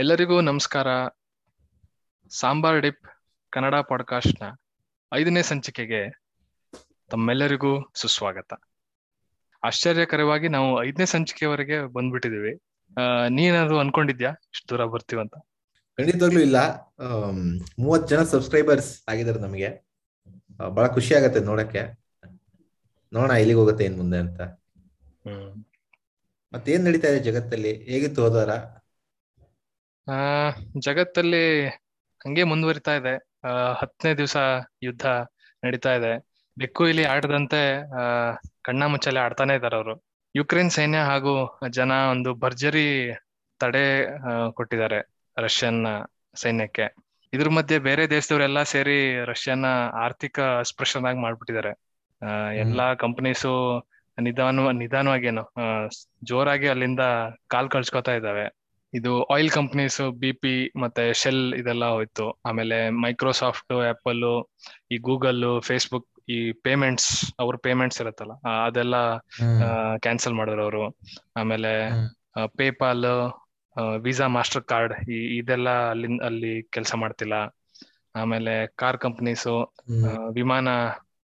ಎಲ್ಲರಿಗೂ ನಮಸ್ಕಾರ. ಸಾಂಬಾರ್ ಡಿಪ್ ಕನ್ನಡ ಪಾಡ್ಕಾಸ್ಟ್ನ ಐದನೇ ಸಂಚಿಕೆಗೆ ತಮ್ಮೆಲ್ಲರಿಗೂ ಸುಸ್ವಾಗತ. ಆಶ್ಚರ್ಯಕರವಾಗಿ ನಾವು ಐದನೇ ಸಂಚಿಕೆವರೆಗೆ ಬಂದ್ಬಿಟ್ಟಿದೀವಿ ಆ ನೀನಾದ್ರು ಅನ್ಕೊಂಡಿದ್ಯಾ? ಇಷ್ಟು ದೂರ ಬರ್ತೀವಂತ ಖಂಡಿತವಾಗ್ಲೂ ಇಲ್ಲ. ಮೂವತ್ ಜನ ಸಬ್ಸ್ಕ್ರೈಬರ್ಸ್ ಆಗಿದ್ದಾರೆ ನಮಗೆ. ಬಹಳ ಖುಷಿ ಆಗತ್ತೆ ನೋಡಕ್ಕೆ. ನೋಡೋಣ ಇಲ್ಲಿಗೆ ಹೋಗುತ್ತೆ ಏನ್ ಮುಂದೆ ಅಂತ. ಹ್ಮ್. ಮತ್ತೇನ್ ನಡೀತಾ ಇದೆ ಜಗತ್ತಲ್ಲಿ? ಹೇಗಿತ್ತು ಹೋದವಾರ? ಆ ಜಗತ್ತಲ್ಲಿ ಹಂಗೆ ಮುಂದುವರಿತಾ ಇದೆ. ಹತ್ತನೇ ದಿವಸ ಯುದ್ಧ ನಡೀತಾ ಇದೆ. ಬೆಕ್ಕು ಇಲ್ಲಿ ಆಡದಂತೆ ಆ ಕಣ್ಣ ಮುಚ್ಚಲ್ಲಿ ಆಡ್ತಾನೆ ಇದಾರೆ ಅವರು. ಯುಕ್ರೇನ್ ಸೈನ್ಯ ಹಾಗೂ ಜನ ಒಂದು ಭರ್ಜರಿ ತಡೆ ಕೊಟ್ಟಿದ್ದಾರೆ ರಷ್ಯನ್ ಸೈನ್ಯಕ್ಕೆ. ಇದ್ರ ಮಧ್ಯೆ ಬೇರೆ ದೇಶದವರೆಲ್ಲ ಸೇರಿ ರಷ್ಯಾನ ಆರ್ಥಿಕ ಸ್ಪೃಶನಾಗಿ ಮಾಡ್ಬಿಟ್ಟಿದ್ದಾರೆ. ಎಲ್ಲಾ ಕಂಪನೀಸು ನಿಧಾನ ನಿಧಾನವಾಗಿ ಏನು ಜೋರಾಗಿ ಅಲ್ಲಿಂದ ಕಾಲ್ ಕಳ್ಸ್ಕೊತಾ ಇದ್ದಾವೆ. ಇದು ಆಯಿಲ್ ಕಂಪನೀಸ್ ಬಿ ಪಿ ಮತ್ತೆ ಶೆಲ್ ಇದೆಲ್ಲ ಹೋಯ್ತು. ಆಮೇಲೆ ಮೈಕ್ರೋಸಾಫ್ಟ್ ಆಪಲ್ ಈ ಗೂಗಲ್ ಫೇಸ್ಬುಕ್ ಈ ಪೇಮೆಂಟ್ಸ್ ಅವ್ರ ಪೇಮೆಂಟ್ಸ್ ಇರತ್ತಲ್ಲ ಅದೆಲ್ಲ ಕ್ಯಾನ್ಸಲ್ ಮಾಡಿದ್ರು ಅವರು. ಆಮೇಲೆ ಪೇಪಾಲ್ ವೀಸಾ ಮಾಸ್ಟರ್ ಕಾರ್ಡ್ ಈ ಇದೆಲ್ಲ ಅಲ್ಲಿ ಅಲ್ಲಿ ಕೆಲಸ ಮಾಡ್ತಿಲ್ಲ. ಆಮೇಲೆ ಕಾರ್ ಕಂಪನೀಸು ವಿಮಾನ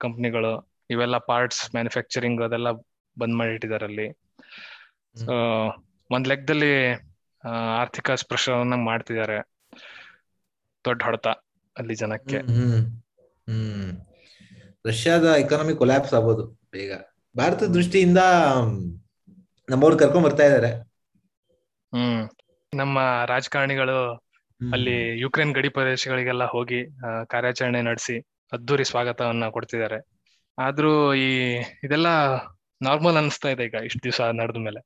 ಕಂಪನಿಗಳು ಇವೆಲ್ಲ ಪಾರ್ಟ್ಸ್ ಮ್ಯಾನುಫ್ಯಾಕ್ಚರಿಂಗ್ ಅದೆಲ್ಲ ಬಂದ್ ಮಾಡಿಟ್ಟಿದ್ದಾರೆ ಅಲ್ಲಿ. ಒಂದ್ ಲೆಕ್ಕದಲ್ಲಿ ಆರ್ಥಿಕ ಸ್ಪರ್ಶವನ್ನ ಮಾಡ್ತಿದ್ದಾರೆ. ದೊಡ್ಡ ಹೊಡೆತ ಅಲ್ಲಿ ಜನಕ್ಕೆ. ಹ್ಮ್ ರಷ್ಯಾದ ಎಕಾನಮಿ ಕೊಲ್ಯಾಪ್ಸ್ ಆಗ್ಬೋದು ಬೇಗ. ಭಾರತದ ದೃಷ್ಟಿಯಿಂದ ನಮ್ಮವ್ರು ಕರ್ಕೊಂಡ್ ಬರ್ತಾ ಇದಾರೆ. ಹ್ಮ್. ನಮ್ಮ ರಾಜಕಾರಣಿಗಳು ಅಲ್ಲಿ ಯುಕ್ರೇನ್ ಗಡಿ ಪ್ರದೇಶಗಳಿಗೆಲ್ಲ ಹೋಗಿ ಕಾರ್ಯಾಚರಣೆ ನಡೆಸಿ ಅದ್ದೂರಿ ಸ್ವಾಗತವನ್ನ ಕೊಡ್ತಿದ್ದಾರೆ. ಆದ್ರೂ ಈ ಇದೆಲ್ಲ ನಾರ್ಮಲ್ ಅನಿಸ್ತಾ ಇದೆ ಈಗ ಇಷ್ಟು ದಿವಸ ನಡೆದ ಮೇಲೆ.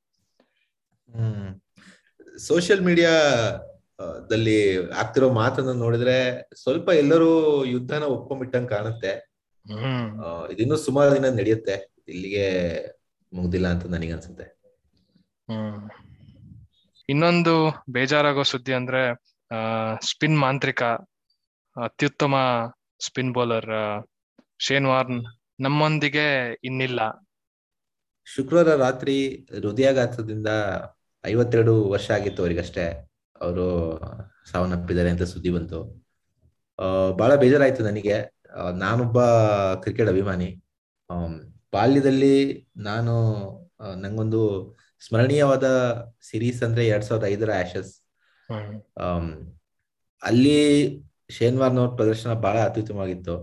ಹ್ಮ್. ಸೋಷಿಯಲ್ ಮೀಡಿಯಾ ದಲ್ಲಿ ಆಗ್ತಿರೋ ಮಾತನ್ನ ನೋಡಿದ್ರೆ ಸ್ವಲ್ಪ ಎಲ್ಲರೂ ಯುದ್ಧನ ಒಪ್ಕೊಂಡ್ಬಿಟ್ಟಂಗ್ ಕಾಣುತ್ತೆ. ಇದಿನ್ನೂ ಸುಮಾರು ದಿನ ನಡೆಯುತ್ತೆ. ಇಲ್ಲಿಗೆ ಮುಗ್ದಿಲ್ಲ ಅಂತ ನನಗನ್ಸುತ್ತೆ ಹ್ಮ್. ಇನ್ನೊಂದು ಬೇಜಾರಾಗೋ ಸುದ್ದಿ ಅಂದ್ರೆ ಆ ಸ್ಪಿನ್ ಮಾಂತ್ರಿಕ ಅತ್ಯುತ್ತಮ ಸ್ಪಿನ್ ಬೌಲರ್ ಶೇನ್ ವಾರ್ನ್ ನಮ್ಮೊಂದಿಗೆ ಇನ್ನಿಲ್ಲ. ಶುಕ್ರವಾರ ರಾತ್ರಿ ಹೃದಯಾಘಾತದಿಂದ ಐವತ್ತೆರಡು ವರ್ಷ ಆಗಿತ್ತು ಅವರಿಗಷ್ಟೇ. ಅವರು ಸಾವನ್ನಪ್ಪಿದ್ದಾರೆ ಅಂತ ಸುದ್ದಿ ಬಂತು. ಬಹಳ ಬೇಜಾರಾಯ್ತು ನನಗೆ. ನಾನೊಬ್ಬ ಕ್ರಿಕೆಟ್ ಅಭಿಮಾನಿ. ಬಾಲ್ಯದಲ್ಲಿ ನಾನು ನಂಗೊಂದು ಸ್ಮರಣೀಯವಾದ ಸಿರೀಸ್ ಅಂದ್ರೆ ಎರಡ್ ಸಾವಿರದ ಐದರ ಆಶಸ್ ಅಲ್ಲಿ ಶೇನ್ ವಾರ್ನ್ ಪ್ರದರ್ಶನ ಬಹಳ ಅತ್ಯುತ್ತಮವಾಗಿತ್ತು.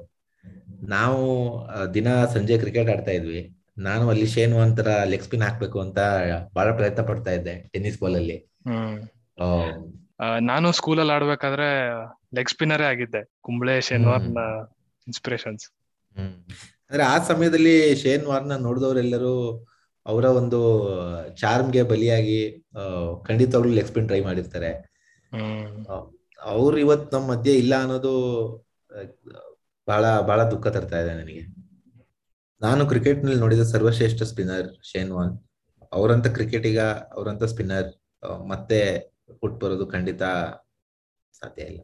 ನಾವು ದಿನ ಸಂಜೆ ಕ್ರಿಕೆಟ್ ಆಡ್ತಾ ಇದ್ವಿ. ನಾನು ಅಲ್ಲಿ ಶೇನು ಒಂಥರ ಲೆಗ್ ಸ್ಪಿನ್ ಹಾಕ್ಬೇಕು ಅಂತ ಬಹಳ ಪ್ರಯತ್ನ ಪಡ್ತಾ ಇದ್ದೆ ಟೆನ್ನಿಸ್ ಬಾಲ್ ಅಲ್ಲಿ. ನಾನು ಸ್ಕೂಲ್ ಅಲ್ಲಿ ಸ್ಕೂಲಲ್ಲಿ ಆಡ್ಬೇಕಾದ್ರೆ ಲೆಗ್ ಸ್ಪಿನ್ನರೇ ಆಗಿದ್ದೆ. ಕುಂಬ್ಳೆ ಶನಿವಾರ್ ಇನ್ಸ್ಪಿರೇಷನ್ಸ್ ಹ್ಮ್. ಅಂದ್ರೆ ಆ ಸಮಯದಲ್ಲಿ ಶೇನ್ ವಾರ್ನ ನೋಡಿದವರೆಲ್ಲರೂ ಅವರ ಒಂದು ಚಾರ್ಮ್ಗೆ ಬಲಿಯಾಗಿ ಖಂಡಿತವಾಗ್ಲೂ ಲೆಗ್ ಸ್ಪಿನ್ ಟ್ರೈ ಮಾಡಿರ್ತಾರೆ. ಅವ್ರು ಇವತ್ ನಮ್ಮ ಮಧ್ಯೆ ಇಲ್ಲ ಅನ್ನೋದು ಬಹಳ ಬಹಳ ದುಃಖ ತರ್ತಾ ಇದೆ ನನಗೆ. ನಾನು ಕ್ರಿಕೆಟ್ನಲ್ಲಿ ನೋಡಿದ ಸರ್ವಶ್ರೇಷ್ಠ ಸ್ಪಿನ್ನರ್ ಶೇನ್ ವಾನ್. ಅವರಂತ ಕ್ರಿಕೆಟಿಗ ಅವರಂತ ಸ್ಪಿನ್ನರ್ ಮತ್ತೆ ಹುಟ್ಟು ಬರೋದು ಖಂಡಿತ ಸಾಧ್ಯ ಇಲ್ಲ.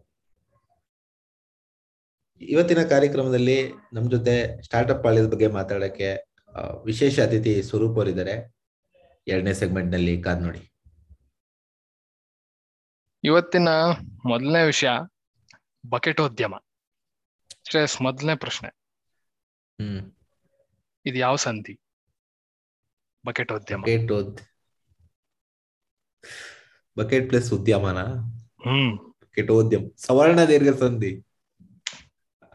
ಇವತ್ತಿನ ಕಾರ್ಯಕ್ರಮದಲ್ಲಿ ನಮ್ ಜೊತೆ ಸ್ಟಾರ್ಟ್ಅಪ್ ಪಾಳ್ಯದ ಬಗ್ಗೆ ಮಾತಾಡಕ್ಕೆ ವಿಶೇಷ ಅತಿಥಿ ಸ್ವರೂಪ್ ಅವರಿದ್ದಾರೆ. ಎರಡನೇ ಸೆಗ್ಮೆಂಟ್ನಲ್ಲಿ ಕಾದ್ ನೋಡಿ. ಇವತ್ತಿನ ಮೊದಲನೇ ವಿಷಯ ಬಕೆಟೋದ್ಯಮ. ಶ್ರೇಯಸ್ ಮೊದಲನೇ ಪ್ರಶ್ನೆ. ಹ್ಮ್. ಇದು ಯಾವ ಸಂಧಿ? ಬಕೆಟ್ ಉದ್ಯಮ ಬಕೆಟ್ ಪ್ಲಸ್ ಉದ್ಯಮನ? ಹ್ಮ್. ಬಕೆಟೋದ್ಯಮ. ಸವರ್ಣ ದೀರ್ಘ ಸಂಧಿ.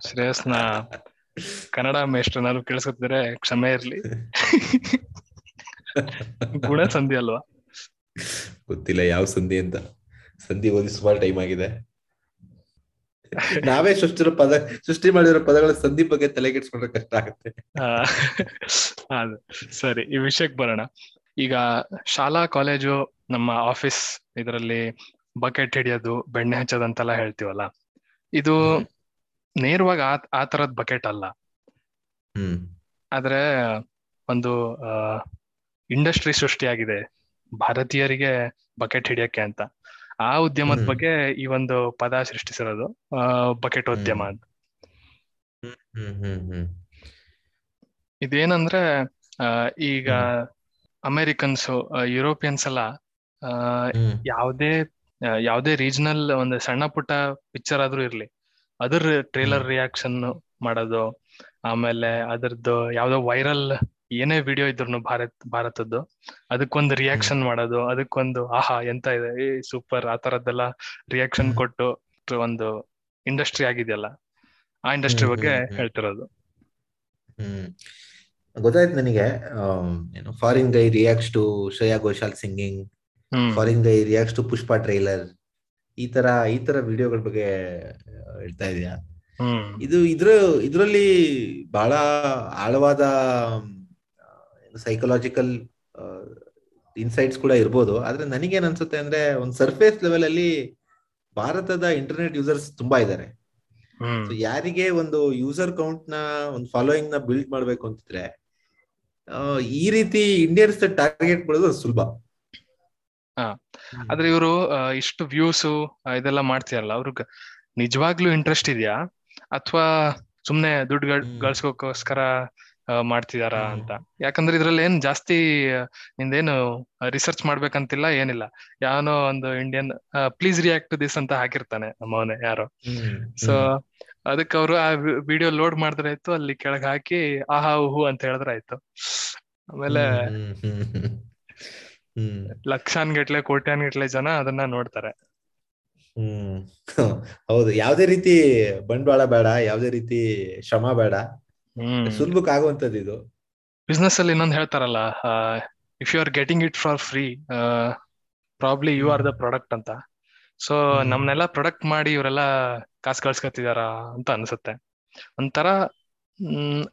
ಶ್ರೇಯಸ್ನ ಕನ್ನಡ ಮೇಷ್ಟ್ರನಾದ್ರು ಕೇಳಿಸ್ಕೊತಿದ್ರೆ ಕ್ಷಮೆ ಇರ್ಲಿ. ಗುಣ ಸಂಧಿ ಅಲ್ವಾ? ಗೊತ್ತಿಲ್ಲ ಯಾವ ಸಂಧಿ ಅಂತ. ಸಂಧಿ ಓದಿ ಸುಮಾರು ಟೈಮ್ ಆಗಿದೆ. ನಾವೇ ಸೃಷ್ಟಿರೋ ಪದ ಸೃಷ್ಟಿ ಮಾಡಿರೋ ಪದಗಳ ಸಂಧಿ ಬಗ್ಗೆ ತಲೆ ಕೆಡ್ಸ್ಕೊಂಡ್ರೆ ಕಷ್ಟ ಆಗುತ್ತೆ. ಸರಿ ಈ ವಿಷಯಕ್ಕೆ ಬರೋಣ. ಈಗ ಶಾಲಾ ಕಾಲೇಜು ನಮ್ಮ ಆಫೀಸ್ ಇದರಲ್ಲಿ ಬಕೆಟ್ ಹಿಡಿಯೋದು ಬೆಣ್ಣೆ ಹಚ್ಚೋದಂತೆಲ್ಲ ಹೇಳ್ತೀವಲ್ಲ? ಇದು ನೇರವಾಗಿ ಆ ಆ ತರದ್ ಬಕೆಟ್ ಅಲ್ಲ. ಆದ್ರೆ ಒಂದು ಇಂಡಸ್ಟ್ರಿ ಸೃಷ್ಟಿಯಾಗಿದೆ. ಭಾರತೀಯರಿಗೆ ಬಕೆಟ್ ಹಿಡಿಯಕ್ಕೆ ಅಂತ. ಆ ಉದ್ಯಮದ ಬಗ್ಗೆ ಈ ಒಂದು ಪದ ಸೃಷ್ಟಿಸಿರೋದು ಬಕೆಟ್ ಉದ್ಯಮ ಅಂತ. ಇದೇನಂದ್ರೆ ಆ, ಈಗ ಅಮೆರಿಕನ್ಸ್ ಯುರೋಪಿಯನ್ಸ್ ಎಲ್ಲ ಯಾವುದೇ ಯಾವುದೇ ರೀಜನಲ್ ಒಂದು ಸಣ್ಣ ಪುಟ್ಟ ಪಿಕ್ಚರ್ ಆದ್ರೂ ಇರ್ಲಿ ಅದ್ರ ಟ್ರೇಲರ್. ರಿಯಾಕ್ಷನ್ ಮಾಡೋದು ಆಮೇಲೆ ಅದರದ್ದು ಯಾವ್ದೋ ವೈರಲ್ ಏನೇ ವಿಡಿಯೋ ಇದ್ರು ಭಾರತ್ ಭಾರತದ್ದು. ಅದಕ್ಕೊಂದು ರಿಯಾಕ್ಷನ್ ಮಾಡೋದು ಅದಕ್ಕೊಂದು ಆಹಾ ಎಂತ ಇದೆ ಏ ಸೂಪರ್ ಆ ತರದ್ದೆಲ್ಲ ರಿಯಾಕ್ಷನ್ ಕೊಟ್ಟು ಒಂದು ಇಂಡಸ್ಟ್ರಿ ಆಗಿದೆಯಲ್ಲ ಆ ಇಂಡಸ್ಟ್ರಿ ಬಗ್ಗೆ. ಹೇಳ್ತಿರೋದು. ಹ್ಮ್. ಗೊತ್ತಾಯ್ತು ನನಗೆ ಏನು foreign guy reacts to Shreya Ghoshal singing foreign guy reacts to Pushpa trailer ಈ ತರ ಈ ತರ ವಿಡಿಯೋಗಳ ಬಗ್ಗೆ ಹೇಳ್ತಾ ಇದೀಯಾ? ಇದು ಇದ್ರ ಇದರಲ್ಲಿ ಬಹಳ ಆಳವಾದ ಸೈಕಲಾಜಿಕಲ್ ಇನ್ಸೈಟ್ಸ್ ಕೂಡ ಇರ್ಬೋದು. ಆದ್ರೆ ನನಗೇನ್ ಅನ್ಸುತ್ತೆ ಅಂದ್ರೆ ಒಂದು ಸರ್ಫೇಸ್ ಲೆವೆಲ್ ಅಲ್ಲಿ ಭಾರತದ ಇಂಟರ್ನೆಟ್ ಯೂಸರ್ಸ್ ತುಂಬಾ ಇದ್ದಾರೆ ಯಾರಿಗೆ ಒಂದು ಯೂಸರ್ ಕೌಂಟ್ನ ಒಂದು ಫಾಲೋಯಿಂಗ್ನ ಬಿಲ್ಡ್ ಮಾಡ್ಬೇಕು ಅಂತಿದ್ರೆ ಈ ರೀತಿ ಇಂಡಿಯನ್ಸ್ ಟಾರ್ಗೆಟ್ ಮಾಡೋದು ಸುಲಭ. ಆದ್ರೆ ಇವರು ಇಷ್ಟು ವ್ಯೂಸ್ ಇದೆಲ್ಲ ಮಾಡ್ತಿರಲ್ಲ ಅವ್ರಿಗೆ ನಿಜವಾಗ್ಲೂ ಇಂಟ್ರೆಸ್ಟ್ ಇದೆಯಾ? ಅಥವಾ ಸುಮ್ನೆ ದುಡ್ಡು ಗಳ್- ಹ್ಮ್. ಗಳಿಸ್ಕೋಕ್ಕೋಸ್ಕರ ಆ, ಮಾಡ್ತಿದಾರಾ. ಅಂತ. ಯಾಕಂದ್ರೆ ಇದ್ರಲ್ಲಿ ಏನ್ ಜಾಸ್ತಿ ನಿಂದೇನು ರಿಸರ್ಚ್ ಮಾಡ್ಬೇಕಂತಿಲ್ಲ ಏನಿಲ್ಲ. ಯಾವನೋ ಒಂದು Indian please react to this ಅಂತ ಹಾಕಿರ್ತಾನೆ ನಮ್ಮವನೇ ಯಾರೋ. ಸೊ ಅದಕ್ಕೆ ಅವರು ಆ ವಿಡಿಯೋ ಲೋಡ್ ಮಾಡಿದ್ರೆ ಆಯ್ತು ಅಲ್ಲಿ ಕೆಳಗೆ ಹಾಕಿ ಆಹಾ ಹೂ ಅಂತ ಹೇಳಿದ್ರೆ ಆಯ್ತು. ಆಮೇಲೆ ಲಕ್ಷಾನ್ ಗಟ್ಲೆ ಕೋಟ್ಯಾನ್ ಗಟ್ಲೆ ಜನ ಅದನ್ನ ನೋಡ್ತಾರೆ. ಹ್ಮ್ ಹೌದು. ಯಾವ್ದೇ ರೀತಿ ಬಂಡವಾಳ ಬೇಡ ಯಾವ್ದೇ ರೀತಿ ಶ್ರಮ ಬೇಡ. ಸುಲಭಕ್ಕೆ ಆಗುವಂತದ್ದು ಇದು ಬಿಸ್ನೆಸ್ ಅಲ್ಲಿ ಇನ್ನೊಂದು ಹೇಳ್ತಾರಲ್ಲ if you are getting it for free probably you are the product ಅಂತ. ಸೊ. ನಮ್ನೆಲ್ಲ ಪ್ರೊಡಕ್ಟ್ ಮಾಡಿ ಇವರೆಲ್ಲ ಕಾಸು ಕಳ್ಸ್ಕೊತಿದಾರ ಅಂತ ಅನ್ಸುತ್ತೆ. ಒಂಥರ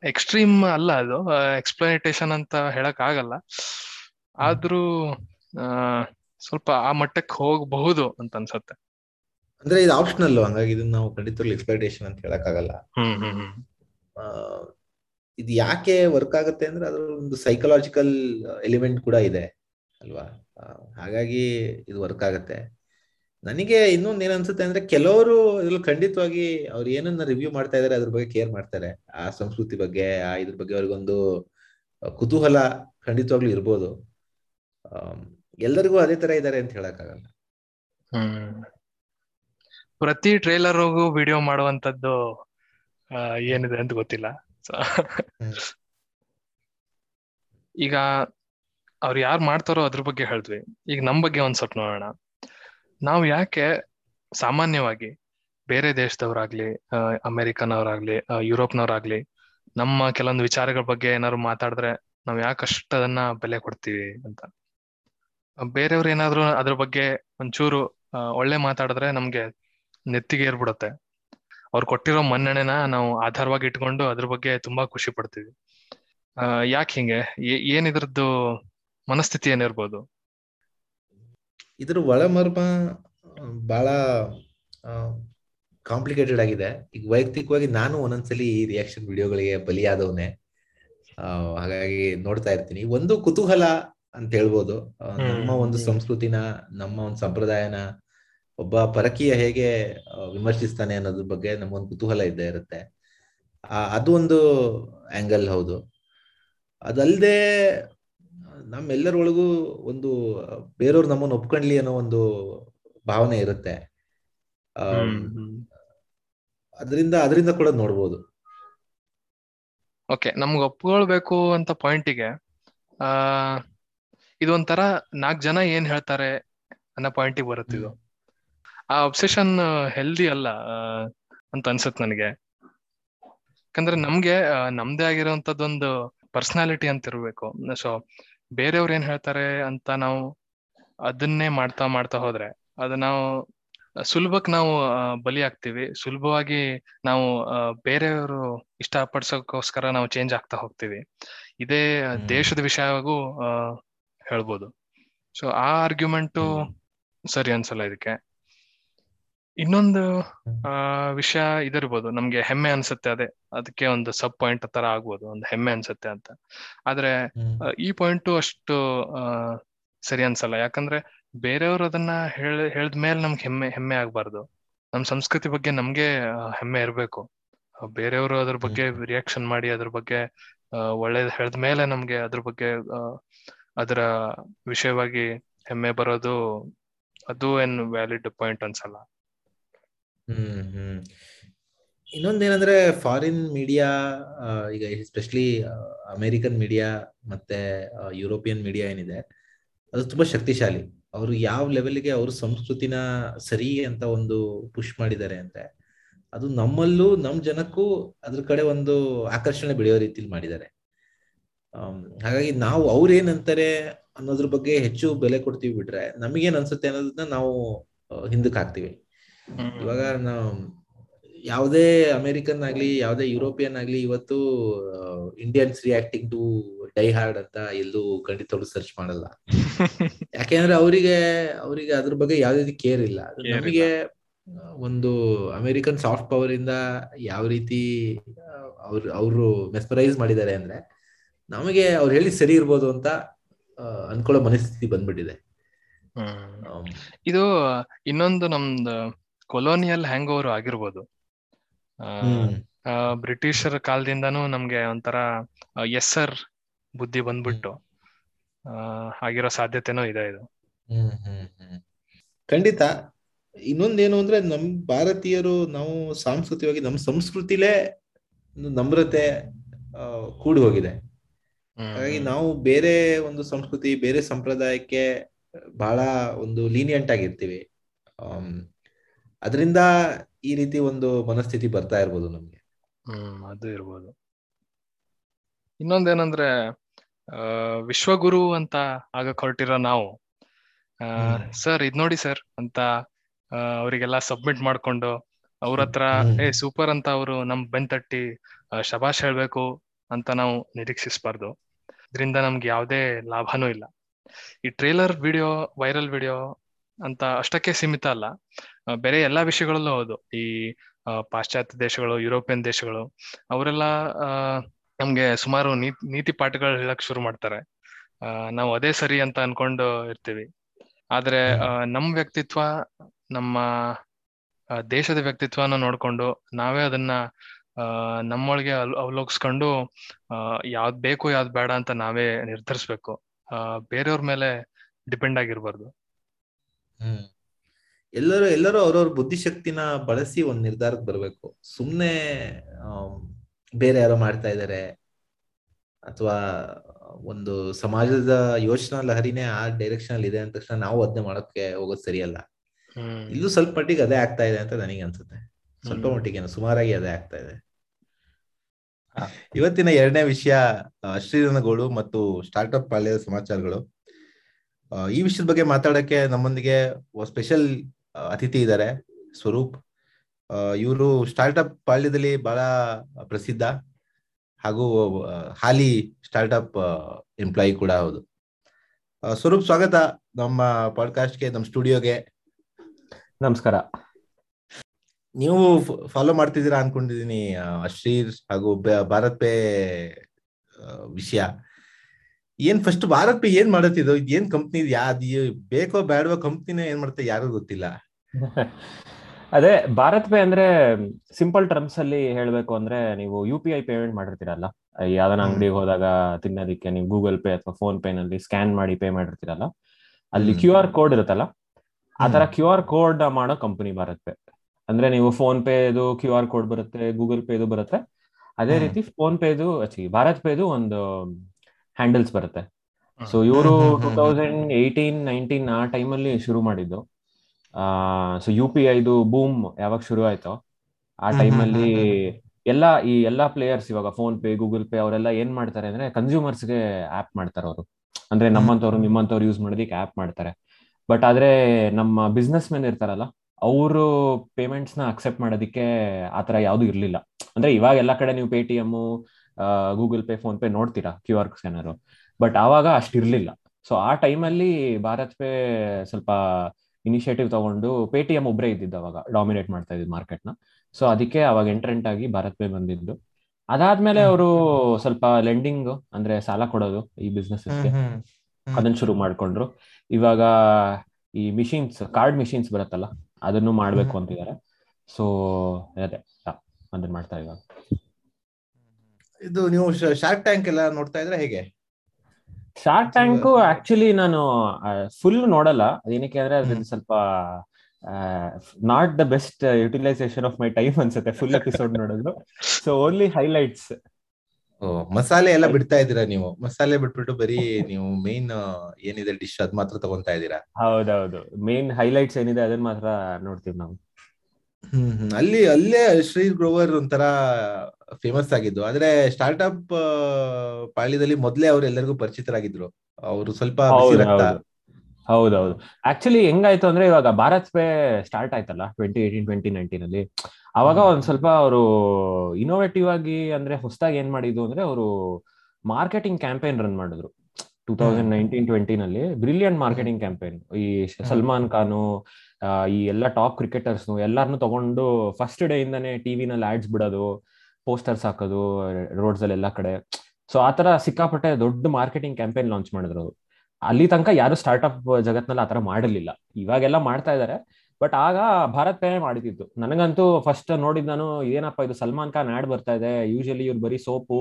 ಎಕ್ಸ್ಟ್ರೀಮ್ ಅಲ್ಲ ಅದು ಎಕ್ಸ್ಪ್ಲನೇಟೇಶನ್ ಅಂತ ಹೇಳಕ್ ಆಗಲ್ಲ ಆದ್ರೂ ಸ್ವಲ್ಪ ಆ ಮಟ್ಟಕ್ಕೆ ಹೋಗಬಹುದು ಅಂತ ಅನ್ಸುತ್ತೆ. ಅಂದ್ರೆ ಇದು ಆಪ್ಷನಲ್ ಹಂಗಾಗಿ ಇದನ್ನ ನಾವು ಖಂಡಿತವಾಗ್ಲೂ ಎಕ್ಸ್ಪೆಕ್ಟೇಷನ್ ಅಂತ ಹೇಳಕ್ಕಾಗಲ್ಲ. ಹ್ಮ್ ಹ್ಮ್ ಹ್ಮ್. ಆ, ಇದು ಯಾಕೆ ವರ್ಕ್ ಆಗುತ್ತೆ ಅಂದ್ರೆ ಅದ್ರ ಒಂದು ಸೈಕಲಾಜಿಕಲ್ ಎಲಿಮೆಂಟ್ ಕೂಡ ಇದೆ, ಅಲ್ವಾ? ಹಾಗಾಗಿ ಇದು ವರ್ಕ್ ಆಗುತ್ತೆ. ನನಗೆ ಇನ್ನೊಂದು ಅನ್ಸುತ್ತೆ ಅಂದ್ರೆ ಕೆಲವರು ಇದ್ರಲ್ಲಿ ಖಂಡಿತವಾಗಿ ಅವ್ರು ಏನನ್ನ ರಿವ್ಯೂ ಮಾಡ್ತಾ ಇದಾರೆ, ಅದ್ರ ಬಗ್ಗೆ ಕೇರ್ ಮಾಡ್ತಾರೆ. ಆ ಸಂಸ್ಕೃತಿ ಬಗ್ಗೆ, ಆ ಇದ್ರ ಬಗ್ಗೆ ಅವ್ರಿಗೊಂದು ಕುತೂಹಲ ಖಂಡಿತವಾಗ್ಲೂ ಇರ್ಬೋದು. ಎಲ್ಲರಿಗೂ ಅದೇ ತರ ಇದ್ದಾರೆ ಅಂತ ಹೇಳಕ್ಕಾಗಲ್ಲ. ಹ್ಮ್. ಪ್ರತಿ ಟ್ರೇಲರ್ ವಿಡಿಯೋ ಮಾಡುವಂತದ್ದು ಏನಿದೆ ಅಂತ ಗೊತ್ತಿಲ್ಲ. ಈಗ ಅವ್ರು ಯಾರು ಮಾಡ್ತಾರೋ ಅದ್ರ ಬಗ್ಗೆ ಹೇಳಿದ್ವಿ. ಈಗ ನಮ್ ಬಗ್ಗೆ ಒಂದ್ ಸ್ವಲ್ಪ ನೋಡೋಣ. ನಾವು ಯಾಕೆ ಸಾಮಾನ್ಯವಾಗಿ ಬೇರೆ ದೇಶದವ್ರಾಗ್ಲಿ ಆ, ಯುರೋಪ್ನವ್ರಾಗ್ಲಿ ನಮ್ಮ ಕೆಲವೊಂದು ವಿಚಾರಗಳ ಬಗ್ಗೆ ಏನಾದ್ರು ಮಾತಾಡಿದ್ರೆ ನಾವ್ ಯಾಕಷ್ಟು ಅದನ್ನ ಬೆಲೆ ಕೊಡ್ತೀವಿ ಅಂತ. ಬೇರೆಯವ್ರು ಏನಾದ್ರು ಅದ್ರ ಬಗ್ಗೆ ಒಂಚೂರು ಒಳ್ಳೆ ಮಾತಾಡಿದ್ರೆ ನಮ್ಗೆ ನೆತ್ತಿಗೆ ಏರ್ಬಿಡುತ್ತೆ ಅವ್ರು ಕೊಟ್ಟಿರೋ ಮನ್ನಣೆನ ನಾವು ಆಧಾರವಾಗಿ ಇಟ್ಕೊಂಡು ಅದ್ರ ಬಗ್ಗೆ ತುಂಬಾ ಖುಷಿ ಪಡ್ತೀವಿ. ಆ ಯಾಕೆ ಹಿಂಗೆ? ಏನ್ ಇದ್ರದ್ದು ಮನಸ್ಥಿತಿ ಏನಿರ್ಬೋದು? ಇದ್ರ ಒಳಮರ್ಮ ಆ, ಬಹಳ ಕಾಂಪ್ಲಿಕೇಟೆಡ್ ಆಗಿದೆ. ಈಗ ವೈಯಕ್ತಿಕವಾಗಿ ನಾನು ಒಂದೊಂದ್ಸಲಿ ಈ ರಿಯಾಕ್ಷನ್ ವಿಡಿಯೋಗಳಿಗೆ ಬಲಿಯಾದವನೇ. ಆ, ಹಾಗಾಗಿ ನೋಡ್ತಾ ಇರ್ತೀನಿ. ಒಂದು ಕುತೂಹಲ ಅಂತ ಹೇಳ್ಬೋದು. ನಮ್ಮ ಒಂದು. ಸಂಸ್ಕೃತಿನ ನಮ್ಮ ಒಂದು ಸಂಪ್ರದಾಯನ ಒಬ್ಬ ಪರಕೀಯ ಹೇಗೆ ವಿಮರ್ಶಿಸ್ತಾನೆ ಅನ್ನೋದ್ರ ಬಗ್ಗೆ ನಮಗೊಂದು ಕುತೂಹಲ ಇದ್ದೇ ಇರುತ್ತೆ. ಆ, ಅದು ಒಂದು ಆಂಗಲ್ ಹೌದು. ಅದಲ್ಲದೆ ನಮ್ಮೆಲ್ಲರೊಳಗೂ ಒಂದು ಬೇರೆಯವ್ರು ನಮ್ಮನ್ನು ಒಪ್ಕೊಂಡ್ಲಿ ಅನ್ನೋ ಒಂದು ಭಾವನೆ ಇರುತ್ತೆ. ಅದರಿಂದ ಅದರಿಂದ ಕೂಡ ನೋಡ್ಬೋದು. ಓಕೆ ನಮ್ಗೆ ಒಪ್ಕೊಳ್ಬೇಕು ಅಂತ ಪಾಯಿಂಟಿಗೆ ಆ ಇದೊಂಥರ ನಾಲ್ಕು ಜನ ಏನ್ ಹೇಳ್ತಾರೆ ಅನ್ನೋ ಪಾಯಿಂಟಿಗೆ ಬರುತ್ತೆ ಇದು ಆ ಒಬ್ಸೆಷನ್ ಹೆಲ್ದಿ ಅಲ್ಲ ಅಂತ ಅನ್ಸುತ್ತೆ ನನಗೆ. ಯಾಕಂದ್ರೆ ನಮ್ಗೆ ನಮ್ದೇ ಆಗಿರೋಂಥದ್ದೊಂದು ಪರ್ಸನಾಲಿಟಿ ಅಂತ ಇರ್ಬೇಕು. ಸೊ ಬೇರೆಯವ್ರು ಏನ್ ಹೇಳ್ತಾರೆ ಅಂತ ನಾವು ಅದನ್ನೇ ಮಾಡ್ತಾ ಮಾಡ್ತಾ ಹೋದ್ರೆ ಅದು ನಾವು ಸುಲಭಕ್ಕೆ ನಾವು ಬಲಿ ಆಗ್ತೀವಿ ಸುಲಭವಾಗಿ ನಾವು ಬೇರೆಯವರು ಬೇರೆಯವರು ಇಷ್ಟಪಡ್ಸೋಕ್ಕೋಸ್ಕರ ನಾವು ಚೇಂಜ್ ಆಗ್ತಾ ಹೋಗ್ತೀವಿ. ಇದೇ ದೇಶದ ವಿಷಯವಾಗೂ ಹೇಳ್ಬೋದು. ಸೊ ಆ ಆರ್ಗ್ಯುಮೆಂಟು ಸರಿ ಅನ್ಸಲ್ಲ ಇದಕ್ಕೆ. ಇನ್ನೊಂದು ಆ ವಿಷಯ ಇದಿರ್ಬೋದು. ನಮ್ಗೆ ಹೆಮ್ಮೆ ಅನ್ಸುತ್ತೆ ಅದೇ. ಅದಕ್ಕೆ ಒಂದು ಸಬ್ ಪಾಯಿಂಟ್ ತರ ಆಗ್ಬೋದು. ಒಂದು ಹೆಮ್ಮೆ ಅನ್ಸುತ್ತೆ ಅಂತ. ಆದ್ರೆ ಈ ಪಾಯಿಂಟು ಅಷ್ಟು ಸರಿ ಅನ್ಸಲ್ಲ. ಯಾಕಂದ್ರೆ ಬೇರೆಯವ್ರು ಅದನ್ನ ಹೇಳ ಹೇಳಿದ್ಮೇಲೆ ನಮ್ಗೆ ಹೆಮ್ಮೆ ಹೆಮ್ಮೆ ಆಗ್ಬಾರ್ದು. ನಮ್ ಸಂಸ್ಕೃತಿ ಬಗ್ಗೆ ನಮ್ಗೆ ಹೆಮ್ಮೆ ಇರ್ಬೇಕು. ಬೇರೆಯವರು ಅದ್ರ ಬಗ್ಗೆ ರಿಯಾಕ್ಷನ್ ಮಾಡಿ ಅದ್ರ ಬಗ್ಗೆ ಒಳ್ಳೇದ್ ಹೇಳಿದ್ಮೇಲೆ ನಮ್ಗೆ ಅದ್ರ ಬಗ್ಗೆ ಅದರ ವಿಷಯವಾಗಿ ಹೆಮ್ಮೆ ಬರೋದು ಅದು ಏನ್ ವ್ಯಾಲಿಡ್ ಪಾಯಿಂಟ್ ಅನ್ಸಲ್ಲ. ಹ್ಮ್ ಹ್ಮ್. ಇನ್ನೊಂದೇನಂದ್ರೆ ಫಾರಿನ್ ಮೀಡಿಯಾ ಈಗ ಎಸ್ಪೆಷಲಿ ಅಮೆರಿಕನ್ ಮೀಡಿಯಾ ಮತ್ತೆ ಯುರೋಪಿಯನ್ ಮೀಡಿಯಾ ಏನಿದೆ, ಅದು ತುಂಬಾ ಶಕ್ತಿಶಾಲಿ. ಅವರು ಯಾವ ಲೆವೆಲ್ಗೆ ಅವ್ರ ಸಂಸ್ಕೃತಿನ ಸರಿ ಅಂತ ಒಂದು ಪುಷ್ ಮಾಡಿದ್ದಾರೆ ಅಂದ್ರೆ, ಅದು ನಮ್ಮಲ್ಲೂ, ನಮ್ ಜನಕ್ಕೂ ಅದ್ರ ಕಡೆ ಒಂದು ಆಕರ್ಷಣೆ ಬೆಳೆಯೋ ರೀತಿಲಿ ಮಾಡಿದ್ದಾರೆ. ಹಾಗಾಗಿ ನಾವು ಅವ್ರೇನಂತಾರೆ ಅನ್ನೋದ್ರ ಬಗ್ಗೆ ಹೆಚ್ಚು ಬೆಲೆ ಕೊಡ್ತೀವಿ ಬಿಟ್ರೆ ನಮಗೇನ್ ಅನ್ಸುತ್ತೆ ಅನ್ನೋದನ್ನ ನಾವು ಹಿಂದಕ್ಕೆ ಹಾಕ್ತಿವಿ. ಇವಾಗ ನಾವು ಯಾವುದೇ ಅಮೆರಿಕನ್ ಆಗ್ಲಿ ಯಾವುದೇ ಯುರೋಪಿಯನ್ ಆಗ್ಲಿ ಇವತ್ತು Indians reacting to die hard ಅಂತ ಎಲ್ಲೂ ಖಂಡಿತ ಸರ್ಚ್ ಮಾಡಲ್ಲ. ಯಾಕೆಂದ್ರೆ ಅವರಿಗೆ ಅವರಿಗೆ ಅದ್ರ ಬಗ್ಗೆ ಯಾವ್ದೇ ಕೇರ್ ಇಲ್ಲ. ನಮಗೆ ಒಂದು ಅಮೆರಿಕನ್ ಸಾಫ್ಟ್ ಪವರ್ ಇಂದ ಯಾವ ರೀತಿ ಅವ್ರು ಅವರು ಮೆಸ್ಪರೈಸ್ ಮಾಡಿದ್ದಾರೆ ಅಂದ್ರೆ ನಮಗೆ ಅವ್ರು ಹೇಳಿ ಸರಿ ಇರ್ಬೋದು ಅಂತ ಅನ್ಕೊಳ್ಳೋ ಮನಸ್ಥಿತಿ ಬಂದ್ಬಿಟ್ಟಿದೆ. ಇದು ಇನ್ನೊಂದು ನಮ್ದು ಕೊಲೋನಿಯಲ್ ಹ್ಯಾಂಗ್ ಓವರ್ ಆಗಿರ್ಬೋದು ಬ್ರಿಟಿಷರ ಕಾಲದಿಂದಾನು ನಮ್ಗೆ ಒಂಥರ ಎಸ್ಸರ್ ಬುದ್ಧಿ ಬಂದ್ಬಿಟ್ಟು ಆಗಿರೋ ಸಾಧ್ಯತೆನೂ ಇದೆ ಇದು. ಖಂಡಿತ. ಇನ್ನೊಂದೇನು ಅಂದ್ರೆ ನಮ್ ಭಾರತೀಯರು ನಾವು ಸಾಂಸ್ಕೃತಿಕವಾಗಿ ನಮ್ಮ ಸಂಸ್ಕೃತಿಲೇ ನಮ್ರತೆ ಕೂಡಿ ಹೋಗಿದೆ ಹಾಗಾಗಿ ನಾವು ಬೇರೆ ಒಂದು ಸಂಸ್ಕೃತಿ ಬೇರೆ ಸಂಪ್ರದಾಯಕ್ಕೆ ಬಹಳ ಒಂದು ಲೀನಿಯಂಟ್ ಆಗಿರ್ತೀವಿ. ಅದರಿಂದ ಈ ರೀತಿ ಒಂದು ಮನಸ್ಥಿತಿ ಬರ್ತಾ ಇರ್ಬೋದು ನಮ್ಗೆ. ಹ್ಮ್ ಅದು ಇರ್ಬೋದು. ಇನ್ನೊಂದೇನಂದ್ರೆ ವಿಶ್ವಗುರು ಅಂತ ಆಗ ಹೊರಟಿರೋ ನಾವು ಸರ್ ಇದ್ ನೋಡಿ ಸರ್ ಅಂತ ಅವರಿಗೆಲ್ಲ ಸಬ್ಮಿಟ್ ಮಾಡ್ಕೊಂಡು ಅವ್ರ ಹತ್ರ ಏ ಸೂಪರ್ ಅಂತ ಅವರು ನಮ್ ಬೆನ್ ತಟ್ಟಿ ಶಬಾಷ್ ಹೇಳ್ಬೇಕು ಅಂತ ನಾವು ನಿರೀಕ್ಷಿಸಬಾರ್ದು. ಇದರಿಂದ ನಮ್ಗೆ ಯಾವುದೇ ಲಾಭನೂ ಇಲ್ಲ. ಈ ಟ್ರೇಲರ್ ವಿಡಿಯೋ ವೈರಲ್ ವಿಡಿಯೋ ಅಂತ ಅಷ್ಟಕ್ಕೆ ಸೀಮಿತ ಅಲ್ಲ. ಬೇರೆ ಎಲ್ಲಾ ವಿಷಯಗಳಲ್ಲೂ ಹೌದು. ಈ ಪಾಶ್ಚಾತ್ಯ ದೇಶಗಳು, ಯುರೋಪಿಯನ್ ದೇಶಗಳು, ಅವರೆಲ್ಲ ನಮ್ಗೆ ಸುಮಾರು ನೀತಿ ಪಾಠಗಳು ಹೇಳಕ್ ಶುರು ಮಾಡ್ತಾರೆ. ನಾವು ಅದೇ ಸರಿ ಅಂತ ಅನ್ಕೊಂಡು ಇರ್ತೀವಿ. ಆದ್ರೆ ನಮ್ ವ್ಯಕ್ತಿತ್ವ, ನಮ್ಮ ದೇಶದ ವ್ಯಕ್ತಿತ್ವನ ನೋಡ್ಕೊಂಡು ನಾವೇ ಅದನ್ನ ನಮ್ಮೊಳಗೆ ಅವಲೋಕಿಸ್ಕೊಂಡು ಯಾವ್ದ್ ಬೇಕು ಯಾವ್ದು ಬೇಡ ಅಂತ ನಾವೇ ನಿರ್ಧರಿಸ್ಬೇಕು. ಬೇರೆಯವ್ರ ಮೇಲೆ ಡಿಪೆಂಡ್ ಆಗಿರ್ಬಾರ್ದು. ಎಲ್ಲರೂ ಎಲ್ಲರೂ ಅವ್ರವ್ರ ಬುದ್ಧಿಶಕ್ತಿನ ಬಳಸಿ ಒಂದ್ ನಿರ್ಧಾರಕ್ಕೆ ಬರ್ಬೇಕು. ಸುಮ್ನೆ ಬೇರೆ ಯಾರೋ ಮಾಡ್ತಾ ಇದಾರೆ ಅಥವಾ ಒಂದು ಸಮಾಜದ ಯೋಚನಾ ಲಹರಿನೇ ಆ ಡೈರೆಕ್ಷನ್ ಅಲ್ಲಿ ಇದೆ ಅಂದ ತಕ್ಷಣ ನಾವು ಅದನ್ನೇ ಮಾಡೋಕೆ ಹೋಗೋದು ಸರಿಯಲ್ಲ. ಇಲ್ಲೂ ಸ್ವಲ್ಪ ಮಟ್ಟಿಗೆ ಅದೇ ಆಗ್ತಾ ಇದೆ ಅಂತ ನನಗೆ ಅನ್ಸುತ್ತೆ. ಸ್ವಲ್ಪ ಮಟ್ಟಿಗೆ ಸುಮಾರಾಗಿ ಅದೇ ಆಗ್ತಾ ಇದೆ. ಇವತ್ತಿನ ಎರಡನೇ ವಿಷಯ ಅಶ್ರೀಧನಗಳು ಮತ್ತು ಸ್ಟಾರ್ಟ್ಅಪ್ ಪಾಳ್ಯದ ಸಮಾಚಾರಗಳು. ಈ ವಿಷಯದ ಬಗ್ಗೆ ಮಾತಾಡಕ್ಕೆ ನಮ್ಮೊಂದಿಗೆ ಸ್ಪೆಷಲ್ ಅತಿಥಿ ಇದ್ದಾರೆ ಸ್ವರೂಪ್. ಇವರು ಸ್ಟಾರ್ಟ್ಅಪ್ ಪಾಳ್ಯದಲ್ಲಿ ಬಹಳ ಪ್ರಸಿದ್ಧ. ಹಾಗೂ ಹಾಲಿ ಸ್ಟಾರ್ಟ್ಅಪ್ ಎಂಪ್ಲಾಯಿ ಕೂಡ ಹೌದು. ಸ್ವರೂಪ್ ಸ್ವಾಗತ ನಮ್ಮ ಪಾಡ್ಕಾಸ್ಟ್ಗೆ ನಮ್ಮ ಸ್ಟುಡಿಯೋಗೆ ನಮಸ್ಕಾರ. ನೀವು ಫಾಲೋ ಮಾಡ್ತಿದ್ದೀರಾ ಅನ್ಕೊಂಡಿದೀನಿ ಅಶ್ರೀರ್ ಹಾಗೂ ಭಾರತ್ ಪೇ ವಿಷಯ. ಏನ್ ಫಸ್ಟ್ ಭಾರತ್ ಪೇ ಏನ್ ಮಾಡತ್ತಿದ್ದು ಏನ್ ಕಂಪ್ನಿ ಯಾವ್ದು ಬೇಕೋ ಬೇಡವೋ ಕಂಪ್ನಿನ ಏನ್ ಮಾಡುತ್ತೆ ಯಾರು ಗೊತ್ತಿಲ್ಲ. ಅದೇ ಭಾರತ್ ಪೇ ಅಂದ್ರೆ ಸಿಂಪಲ್ ಟರ್ಮ್ಸ್ ಅಲ್ಲಿ ಹೇಳ್ಬೇಕು ಅಂದ್ರೆ ನೀವು ಯು ಪಿ ಐ ಪೇಮೆಂಟ್ ಮಾಡಿರ್ತೀರಲ್ಲ. ಯಾವ್ದನ ಅಂಗಡಿಗೆ ಹೋದಾಗ ತಿನ್ನೋದಕ್ಕೆ ನೀವು ಗೂಗಲ್ ಪೇ ಅಥವಾ ಫೋನ್ ಪೇ ನಲ್ಲಿ ಸ್ಕ್ಯಾನ್ ಮಾಡಿ ಪೇ ಮಾಡಿರ್ತೀರಲ್ಲ. ಅಲ್ಲಿ ಕ್ಯೂ ಆರ್ ಕೋಡ್ ಇರುತ್ತಲ್ಲ. ಆ ತರ ಕ್ಯೂ ಆರ್ ಕೋಡ್ ಮಾಡೋ ಕಂಪನಿ ಭಾರತ್ ಪೇ. ಅಂದ್ರೆ ನೀವು ಫೋನ್ ಪೇ ಇದು ಕ್ಯೂ ಆರ್ ಕೋಡ್ ಬರುತ್ತೆ ಗೂಗಲ್ ಪೇ ಇದು ಬರುತ್ತೆ. ಅದೇ ರೀತಿ ಫೋನ್ ಪೇದು ಭಾರತ್ ಪೇದು ಒಂದು ಹ್ಯಾಂಡಲ್ಸ್ ಬರುತ್ತೆ. ಸೊ ಇವರು ಟೂ ತೌಸಂಡ್ ಏಯ್ಟೀನ್ ನೈನ್ಟೀನ್ ಆ ಟೈಮಲ್ಲಿ ಶುರು ಮಾಡಿದ್ದು. ಆ ಸೊ ಯು ಪಿ ಐದು ಬೂಮ್ ಯಾವಾಗ ಶುರು ಆಯ್ತೋ ಆ ಟೈಮಲ್ಲಿ ಎಲ್ಲ ಈ ಎಲ್ಲಾ ಪ್ಲೇಯರ್ಸ್ ಇವಾಗ ಫೋನ್ ಪೇ ಗೂಗಲ್ ಪೇ ಅವರೆಲ್ಲ ಏನ್ ಮಾಡ್ತಾರೆ ಅಂದ್ರೆ ಕನ್ಸ್ಯೂಮರ್ಸ್ಗೆ ಆಪ್ ಮಾಡ್ತಾರೆ ಅವರು. ಅಂದ್ರೆ ನಮ್ಮಂತವ್ರು ನಿಮ್ಮಂತವ್ರು ಯೂಸ್ ಮಾಡೋದಕ್ಕೆ ಆಪ್ ಮಾಡ್ತಾರೆ. ಬಟ್ ಆದ್ರೆ ನಮ್ಮ ಬಿಸ್ನೆಸ್ ಮೆನ್ ಇರ್ತಾರಲ್ಲ ಅವರು ಪೇಮೆಂಟ್ಸ್ನ ಅಕ್ಸೆಪ್ಟ್ ಮಾಡೋದಕ್ಕೆ ಆತರ ಯಾವ್ದು ಇರ್ಲಿಲ್ಲ. ಅಂದ್ರೆ ಇವಾಗ ಎಲ್ಲಾ ಕಡೆ ನೀವು Paytm Google Pay phone pay ನೋಡ್ತೀರಾ ಕ್ಯೂ ಆರ್ ಸ್ಕ್ಯಾನರ್ ಬಟ್ ಆವಾಗ ಅಷ್ಟಿರ್ಲಿಲ್ಲ. ಸೊ ಆ ಟೈಮಲ್ಲಿ ಭಾರತ್ ಪೇ ಸ್ವಲ್ಪ ಇನಿಷಿಯೇಟಿವ್ ತಗೊಂಡು ಪೇಟಿಎಂ ಒಬ್ಬರೇ ಇದ್ದಿದ್ದು ಅವಾಗ ಡಾಮಿನೇಟ್ ಮಾಡ್ತಾ ಇದ್ದಿದ್ದು ಮಾರ್ಕೆಟ್ನ. ಸೊ ಅದಕ್ಕೆ ಅವಾಗ ಎಂಟ್ರೆಂಟ್ ಆಗಿ ಭಾರತ್ ಪೇ ಬಂದಿದ್ದು. ಅದಾದ್ಮೇಲೆ ಅವರು ಸ್ವಲ್ಪ ಲೆಂಡಿಂಗ್ ಅಂದ್ರೆ ಸಾಲ ಕೊಡೋದು ಈ ಬಿಸ್ನೆಸ್ ಅದನ್ನ ಶುರು ಮಾಡ್ಕೊಂಡ್ರು. ಇವಾಗ ಈ ಮಿಷಿನ್ಸ್ ಕಾರ್ಡ್ ಮಿಷಿನ್ಸ್ ಬರುತ್ತಲ್ಲ ಅದನ್ನು ಮಾಡ್ಬೇಕು ಅಂತಿದ್ದಾರೆ. ಸೊ ಅದೇ ಅದನ್ನ ಮಾಡ್ತಾ ಇವಾಗ ಇದು ನೀವು ಶಾರ್ಕ್ ಟ್ಯಾಂಕ್ ಎಲ್ಲ ನೋಡ್ತಾ ಇದ್ರೆ ಹೇಗೆ? ಶಾರ್ಕ್ ಟ್ಯಾಂಕ್ ಆಕ್ಚುಲಿ ನಾನು ಫುಲ್ ನೋಡಲ್ಲ. ಏನಕ್ಕೆ ಅಂದ್ರೆ ಅದ್ರಲ್ಲಿ ಸ್ವಲ್ಪ not the best utilization of my time ಅನ್ಸುತ್ತೆ ಫುಲ್ ಎಪಿಸೋಡ್ ನೋಡೋದು. ಸೊ ಓನ್ಲಿ ಹೈಲೈಟ್ಸ್ ಓ ಮಸಾಲೆ ಎಲ್ಲ ಬಿಡ್ತಾ ಇದ್ದೀರಾ ನೀವು? ಮಸಾಲೆ ಬಿಟ್ಬಿಟ್ಟು ಬರೀ ನೀವು ಮೇನ್ ಏನಿದೆ ಡಿಶ್ ಅದ್ ಮಾತ್ರ ತಗೊಂತಾ ಇದ್ದೀರಾ? ಹೌದೌದು. ಮೇನ್ ಹೈಲೈಟ್ಸ್ ಏನಿದೆ ಅದನ್ನ ಮಾತ್ರ ನೋಡ್ತೀವಿ ನಾವು. ಹ್ಮ್ ಹ್ಮ್. ಅಲ್ಲಿ ಅಲ್ಲೇ ಶ್ರೀ ಗ್ರೋವರ್ ಒಂಥರ ಫೇಮಸ್ ಆಗಿದ್ದು. ಆದ್ರೆ ಸ್ಟಾರ್ಟ್ಅಪ್ ಪಾಳ್ಯದಲ್ಲಿ ಮೊದ್ಲೇ ಅವ್ರು ಎಲ್ಲರಿಗೂ ಪರಿಚಿತರಾಗಿದ್ರು. ಅವರು ಸ್ವಲ್ಪ ಹೌದೌದು ಆಕ್ಚುಲಿ ಹೆಂಗಾಯ್ತು ಅಂದ್ರೆ ಇವಾಗ ಭಾರತ್ ಪೇ ಸ್ಟಾರ್ಟ್ ಆಯ್ತಲ್ಲ ಟ್ವೆಂಟಿ ಏಯ್ಟೀನ್ ಟ್ವೆಂಟಿ ನೈನ್ಟೀನ್ ಅಲ್ಲಿ. ಅವಾಗ. ಒಂದ್ ಸ್ವಲ್ಪ ಅವರು ಇನೋವೇಟಿವ್ ಆಗಿ ಅಂದ್ರೆ ಹೊಸದಾಗಿ ಏನ್ ಮಾಡಿದ್ದು ಅಂದ್ರೆ ಅವರು ಮಾರ್ಕೆಟಿಂಗ್ ಕ್ಯಾಂಪೇನ್ ರನ್ ಮಾಡಿದ್ರು. ಟೂ ತೌಸಂಡ್ ನೈನ್ಟೀನ್ ಟ್ವೆಂಟಿನಲ್ಲಿ ಬ್ರಿಲಿಯಂಟ್ ಮಾರ್ಕೆಟಿಂಗ್ ಕ್ಯಾಂಪೇನ್ ಈ ಸಲ್ಮಾನ್ ಖಾನು ಈ ಎಲ್ಲ ಟಾಪ್ ಕ್ರಿಕೆಟರ್ಸ್ ಎಲ್ಲಾರನ್ನು ತಗೊಂಡು ಫಸ್ಟ್ ಡೇ ಇಂದಾನೆ ಟಿವಿನಲ್ಲಿ ಆಡ್ಸ್ ಬಿಡೋದು ಪೋಸ್ಟರ್ಸ್ ಹಾಕೋದು ರೋಡ್ಸ್ ಅಲ್ಲಿ ಎಲ್ಲಾ ಕಡೆ ಸೊ ಆತರ ಸಿಕ್ಕಾಪಟ್ಟೆ ದೊಡ್ಡ ಮಾರ್ಕೆಟಿಂಗ್ ಕ್ಯಾಂಪೇನ್ ಲಾಂಚ್ ಮಾಡಿದ್ರು ಅಲ್ಲಿ ತನಕ ಯಾರು ಸ್ಟಾರ್ಟ್ಅಪ್ ಜಗತ್ನಲ್ಲಿ ಆತರ ಮಾಡಲಿಲ್ಲ ಇವಾಗೆಲ್ಲ ಮಾಡ್ತಾ ಇದಾರೆ. ಬಟ್ ಆಗ ಭಾರತ್ ಪೇ ಮಾಡಿದ್ದು ನನಗಂತೂ ಫಸ್ಟ್ ನೋಡಿದ್ ನಾನು ಏನಪ್ಪ ಇದು ಸಲ್ಮಾನ್ ಖಾನ್ ಆಡ್ ಬರ್ತಾ ಇದೆ. ಯೂಶಲಿ ಇವ್ರು ಬರೀ ಸೋಪು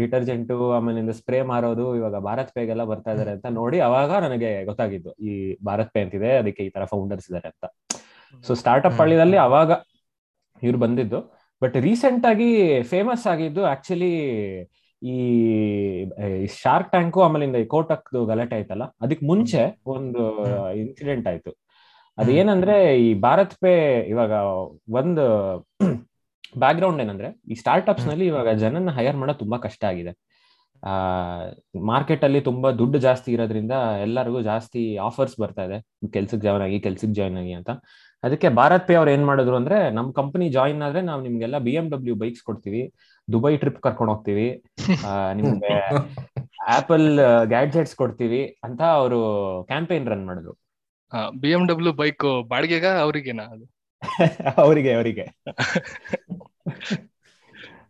ಡಿಟರ್ಜೆಂಟು ಆಮೇಲೆ ಸ್ಪ್ರೇ ಮಾರೋದು ಇವಾಗ ಭಾರತ್ ಪೇಗೆಲ್ಲ ಬರ್ತಾ ಇದಾರೆ ಅಂತ ನೋಡಿ ಅವಾಗ ನನಗೆ ಗೊತ್ತಾಗಿದ್ದು ಈ ಭಾರತ್ ಪೇ ಅಂತಿದೆ ಅದಕ್ಕೆ ಈ ತರ ಫೌಂಡರ್ಸ್ ಇದಾರೆ ಅಂತ. ಸೊ ಸ್ಟಾರ್ಟ್ಅಪ್ ಅಪ್ ಹಳ್ಳಿದಲ್ಲಿ ಅವಾಗ ಇವ್ರು ಬಂದಿದ್ದು. ಬಟ್ ರೀಸೆಂಟ್ ಆಗಿ ಫೇಮಸ್ ಆಗಿದ್ದು ಆಕ್ಚುಲಿ ಈ ಶಾರ್ಕ್ ಟ್ಯಾಂಕು ಆಮೇಲಿಂದ ಈ ಕೋಟಕ್ದು ಗಲಾಟೆ ಆಯ್ತಲ್ಲ ಅದಕ್ಕೆ ಮುಂಚೆ ಒಂದು ಇನ್ಸಿಡೆಂಟ್ ಆಯ್ತು. ಅದೇನಂದ್ರೆ ಈ ಭಾರತ್ ಪೇ ಇವಾಗ ಒಂದು ಬ್ಯಾಕ್ ಗ್ರೌಂಡ್ ಏನಂದ್ರೆ ಈ ಸ್ಟಾರ್ಟ್ಅಪ್ಸ್ನಲ್ಲಿ ಇವಾಗ ಜನನ ಹೈಯರ್ ಮಾಡೋದು ತುಂಬಾ ಕಷ್ಟ ಆಗಿದೆ. ಆ ಮಾರ್ಕೆಟ್ ಅಲ್ಲಿ ತುಂಬಾ ದುಡ್ಡು ಜಾಸ್ತಿ ಇರೋದ್ರಿಂದ ಎಲ್ಲರಿಗೂ ಜಾಸ್ತಿ ಆಫರ್ಸ್ ಬರ್ತಾ ಇದೆ. ಕೆಲ್ಸಕ್ಕೆ ಜಾಯ್ನ್ ಆಗಿ ಕೆಲ್ಸಕ್ಕೆ ಜಾಯ್ನ್ ಆಗಿ ಅಂತ. ಅದಕ್ಕೆ ಭಾರತ್ ಪೇ ಅವ್ರು ಏನ್ ಮಾಡಿದ್ರು ಅಂದ್ರೆ ನಮ್ ಕಂಪನಿ ಜಾಯಿನ್ ಆದ್ರೆ ನಾವು ನಿಮ್ಗೆಲ್ಲ ಬಿ ಎಂ ಡಬ್ಲ್ಯೂ ಬೈಕ್ಸ್ ಕೊಡ್ತೀವಿ. ದುಬೈ ಟ್ರಿಪ್ ಕರ್ಕೊಂಡು ಹೋಗ್ತೀವಿ. ಆ, ನಿಮ್ಗೆ ಆಪಲ್ ಗ್ಯಾಡ್ಜೆಟ್ಸ್ ಕೊಡ್ತೀವಿ ಅಂತ ಅವರು ಕ್ಯಾಂಪೇನ್ ರನ್ ಮಾಡಿದ್ರು. ಬಿ ಎಂ ಡಬ್ಲ್ಯೂ ಬೈಕ್ ಬಾಡಿಗೆಗ ಅವರಿಗೆನಾ ಅದು? ಅವರಿಗೆ ಅವರಿಗೆ.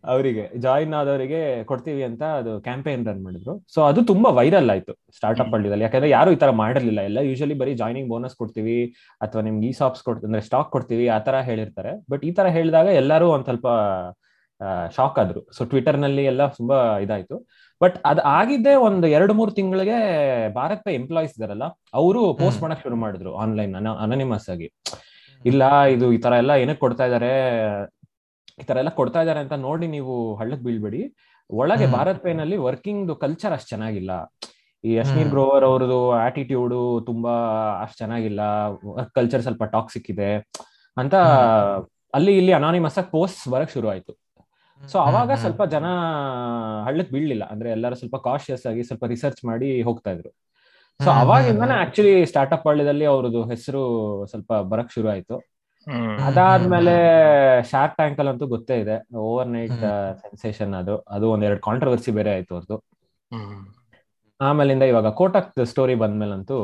ಅವರಿಗೆ. ಜಾಯಿನ್ ಆದವರಿಗೆ ಕೊಡ್ತೀವಿ ಅಂತ ಅದು ಕ್ಯಾಂಪೇನ್ ರನ್ ಮಾಡಿದ್ರು. ಸೊ ಅದು ತುಂಬಾ ವೈರಲ್ ಆಯ್ತು ಸ್ಟಾರ್ಟ್ಅಪ್ ಹಳ್ಳಿದಲ್ಲಿ. ಯಾಕಂದ್ರೆ ಯಾರು ಈ ತರ ಮಾಡಿರ್ಲಿಲ್ಲ. ಎಲ್ಲ ಯೂಶಲಿ ಬರೀ ಜಾಯ್ನಿಂಗ್ ಬೋನಸ್ ಕೊಡ್ತೀವಿ ಅಥವಾ ನಿಮ್ಗೆ ಈ ಸಾಪ್ಸ್ ಕೊಡ್ತೀವಿ ಅಂದ್ರೆ ಸ್ಟಾಕ್ ಕೊಡ್ತೀವಿ ಆ ತರ ಹೇಳಿರ್ತಾರೆ. ಬಟ್ ಈ ತರ ಹೇಳಿದಾಗ ಎಲ್ಲರೂ ಒಂದ್ ಸ್ವಲ್ಪ ಶಾಕ್ ಆದ್ರು. ಸೊ ಟ್ವಿಟರ್ನಲ್ಲಿ ಎಲ್ಲ ತುಂಬಾ ಇದಾಯ್ತು. ಬಟ್ ಅದ್ ಆಗಿದ್ದೆ ಒಂದ್ ಎರಡು ಮೂರು ತಿಂಗಳಿಗೆ ಭಾರತ್ ಪೇ ಎಂಪ್ಲಾಯೀಸ್ ಇದಾರಲ್ಲ ಅವರು ಪೋಸ್ಟ್. ಮಾಡಕ್ ಶುರು ಮಾಡಿದ್ರು ಆನ್ಲೈನ್ ಅನಾನಿಮಸ್ ಆಗಿ ಇಲ್ಲ ಇದು ಈ ತರ ಎಲ್ಲ ಏನಕ್ಕೆ ಕೊಡ್ತಾ ಇದಾರೆ ಈ ತರ ಎಲ್ಲ ಕೊಡ್ತಾ ಇದಾರೆ ಅಂತ ನೋಡಿ ನೀವು ಹಳ್ಳಕ್ ಬೀಳ್ಬೇಡಿ ಒಳಗೆ. ಭಾರತ್ ಪೇ ನಲ್ಲಿ ವರ್ಕಿಂಗ್ ಕಲ್ಚರ್ ಅಷ್ಟ್ ಚೆನ್ನಾಗಿಲ್ಲ ಈ ಅಶ್ಮೀರ್. ಗ್ರೋವರ್ ಅವ್ರದ್ದು ಆಟಿಟ್ಯೂಡ್ ತುಂಬಾ ಅಷ್ಟ್ ಚೆನ್ನಾಗಿಲ್ಲ ಕಲ್ಚರ್ ಸ್ವಲ್ಪ ಟಾಕ್ಸಿಕ್ ಇದೆ ಅಂತ ಅಲ್ಲಿ ಇಲ್ಲಿ ಅನಾನಿಮಸ್ ಆಗಿ ಪೋಸ್ಟ್ ಬರಕ್ ಶುರು ಆಯ್ತು ಸೊ ಅವಾಗ. ಸ್ವಲ್ಪ ಜನ ಹಳ್ಳಕ್ ಬೀಳ್ಲಿಲ್ಲ. ಅಂದ್ರೆ ಎಲ್ಲರೂ ಸ್ವಲ್ಪ ಕಾಶಿಯಸ್ ಆಗಿ ಸ್ವಲ್ಪ ರಿಸರ್ಚ್ ಮಾಡಿ ಹೋಗ್ತಾ ಇದ್ರು. ಸೊ ಅವಾಗಿಂದಾನೆ ಆಕ್ಚುಲಿ ಸ್ಟಾರ್ಟ್ಅಪ್ ಹಳ್ಳಿದಲ್ಲಿ ಅವ್ರದ್ದು ಹೆಸರು ಸ್ವಲ್ಪ ಬರಕ್ ಶುರು ಆಯ್ತು. ಅದಾದ್ಮೇಲೆ ಶಾರ್ಕ್ ಟ್ಯಾಂಕ್ ಅಲ್ಲಿ ಅಂತೂ ಗೊತ್ತೇ ಇದೆ. Over night. ಸೆನ್ಸೇಷನ್ ಅದು. ಅದು ಒಂದೆರಡು ಕಾಂಟ್ರವರ್ಸಿ ಬೇರೆ ಆಯ್ತು ಅವ್ರದ್ದು ಆಮೇಲಿಂದ ಇವಾಗ ಕೋಟಕ್ ಸ್ಟೋರಿ ಬಂದ್ಮೇಲಂತೂ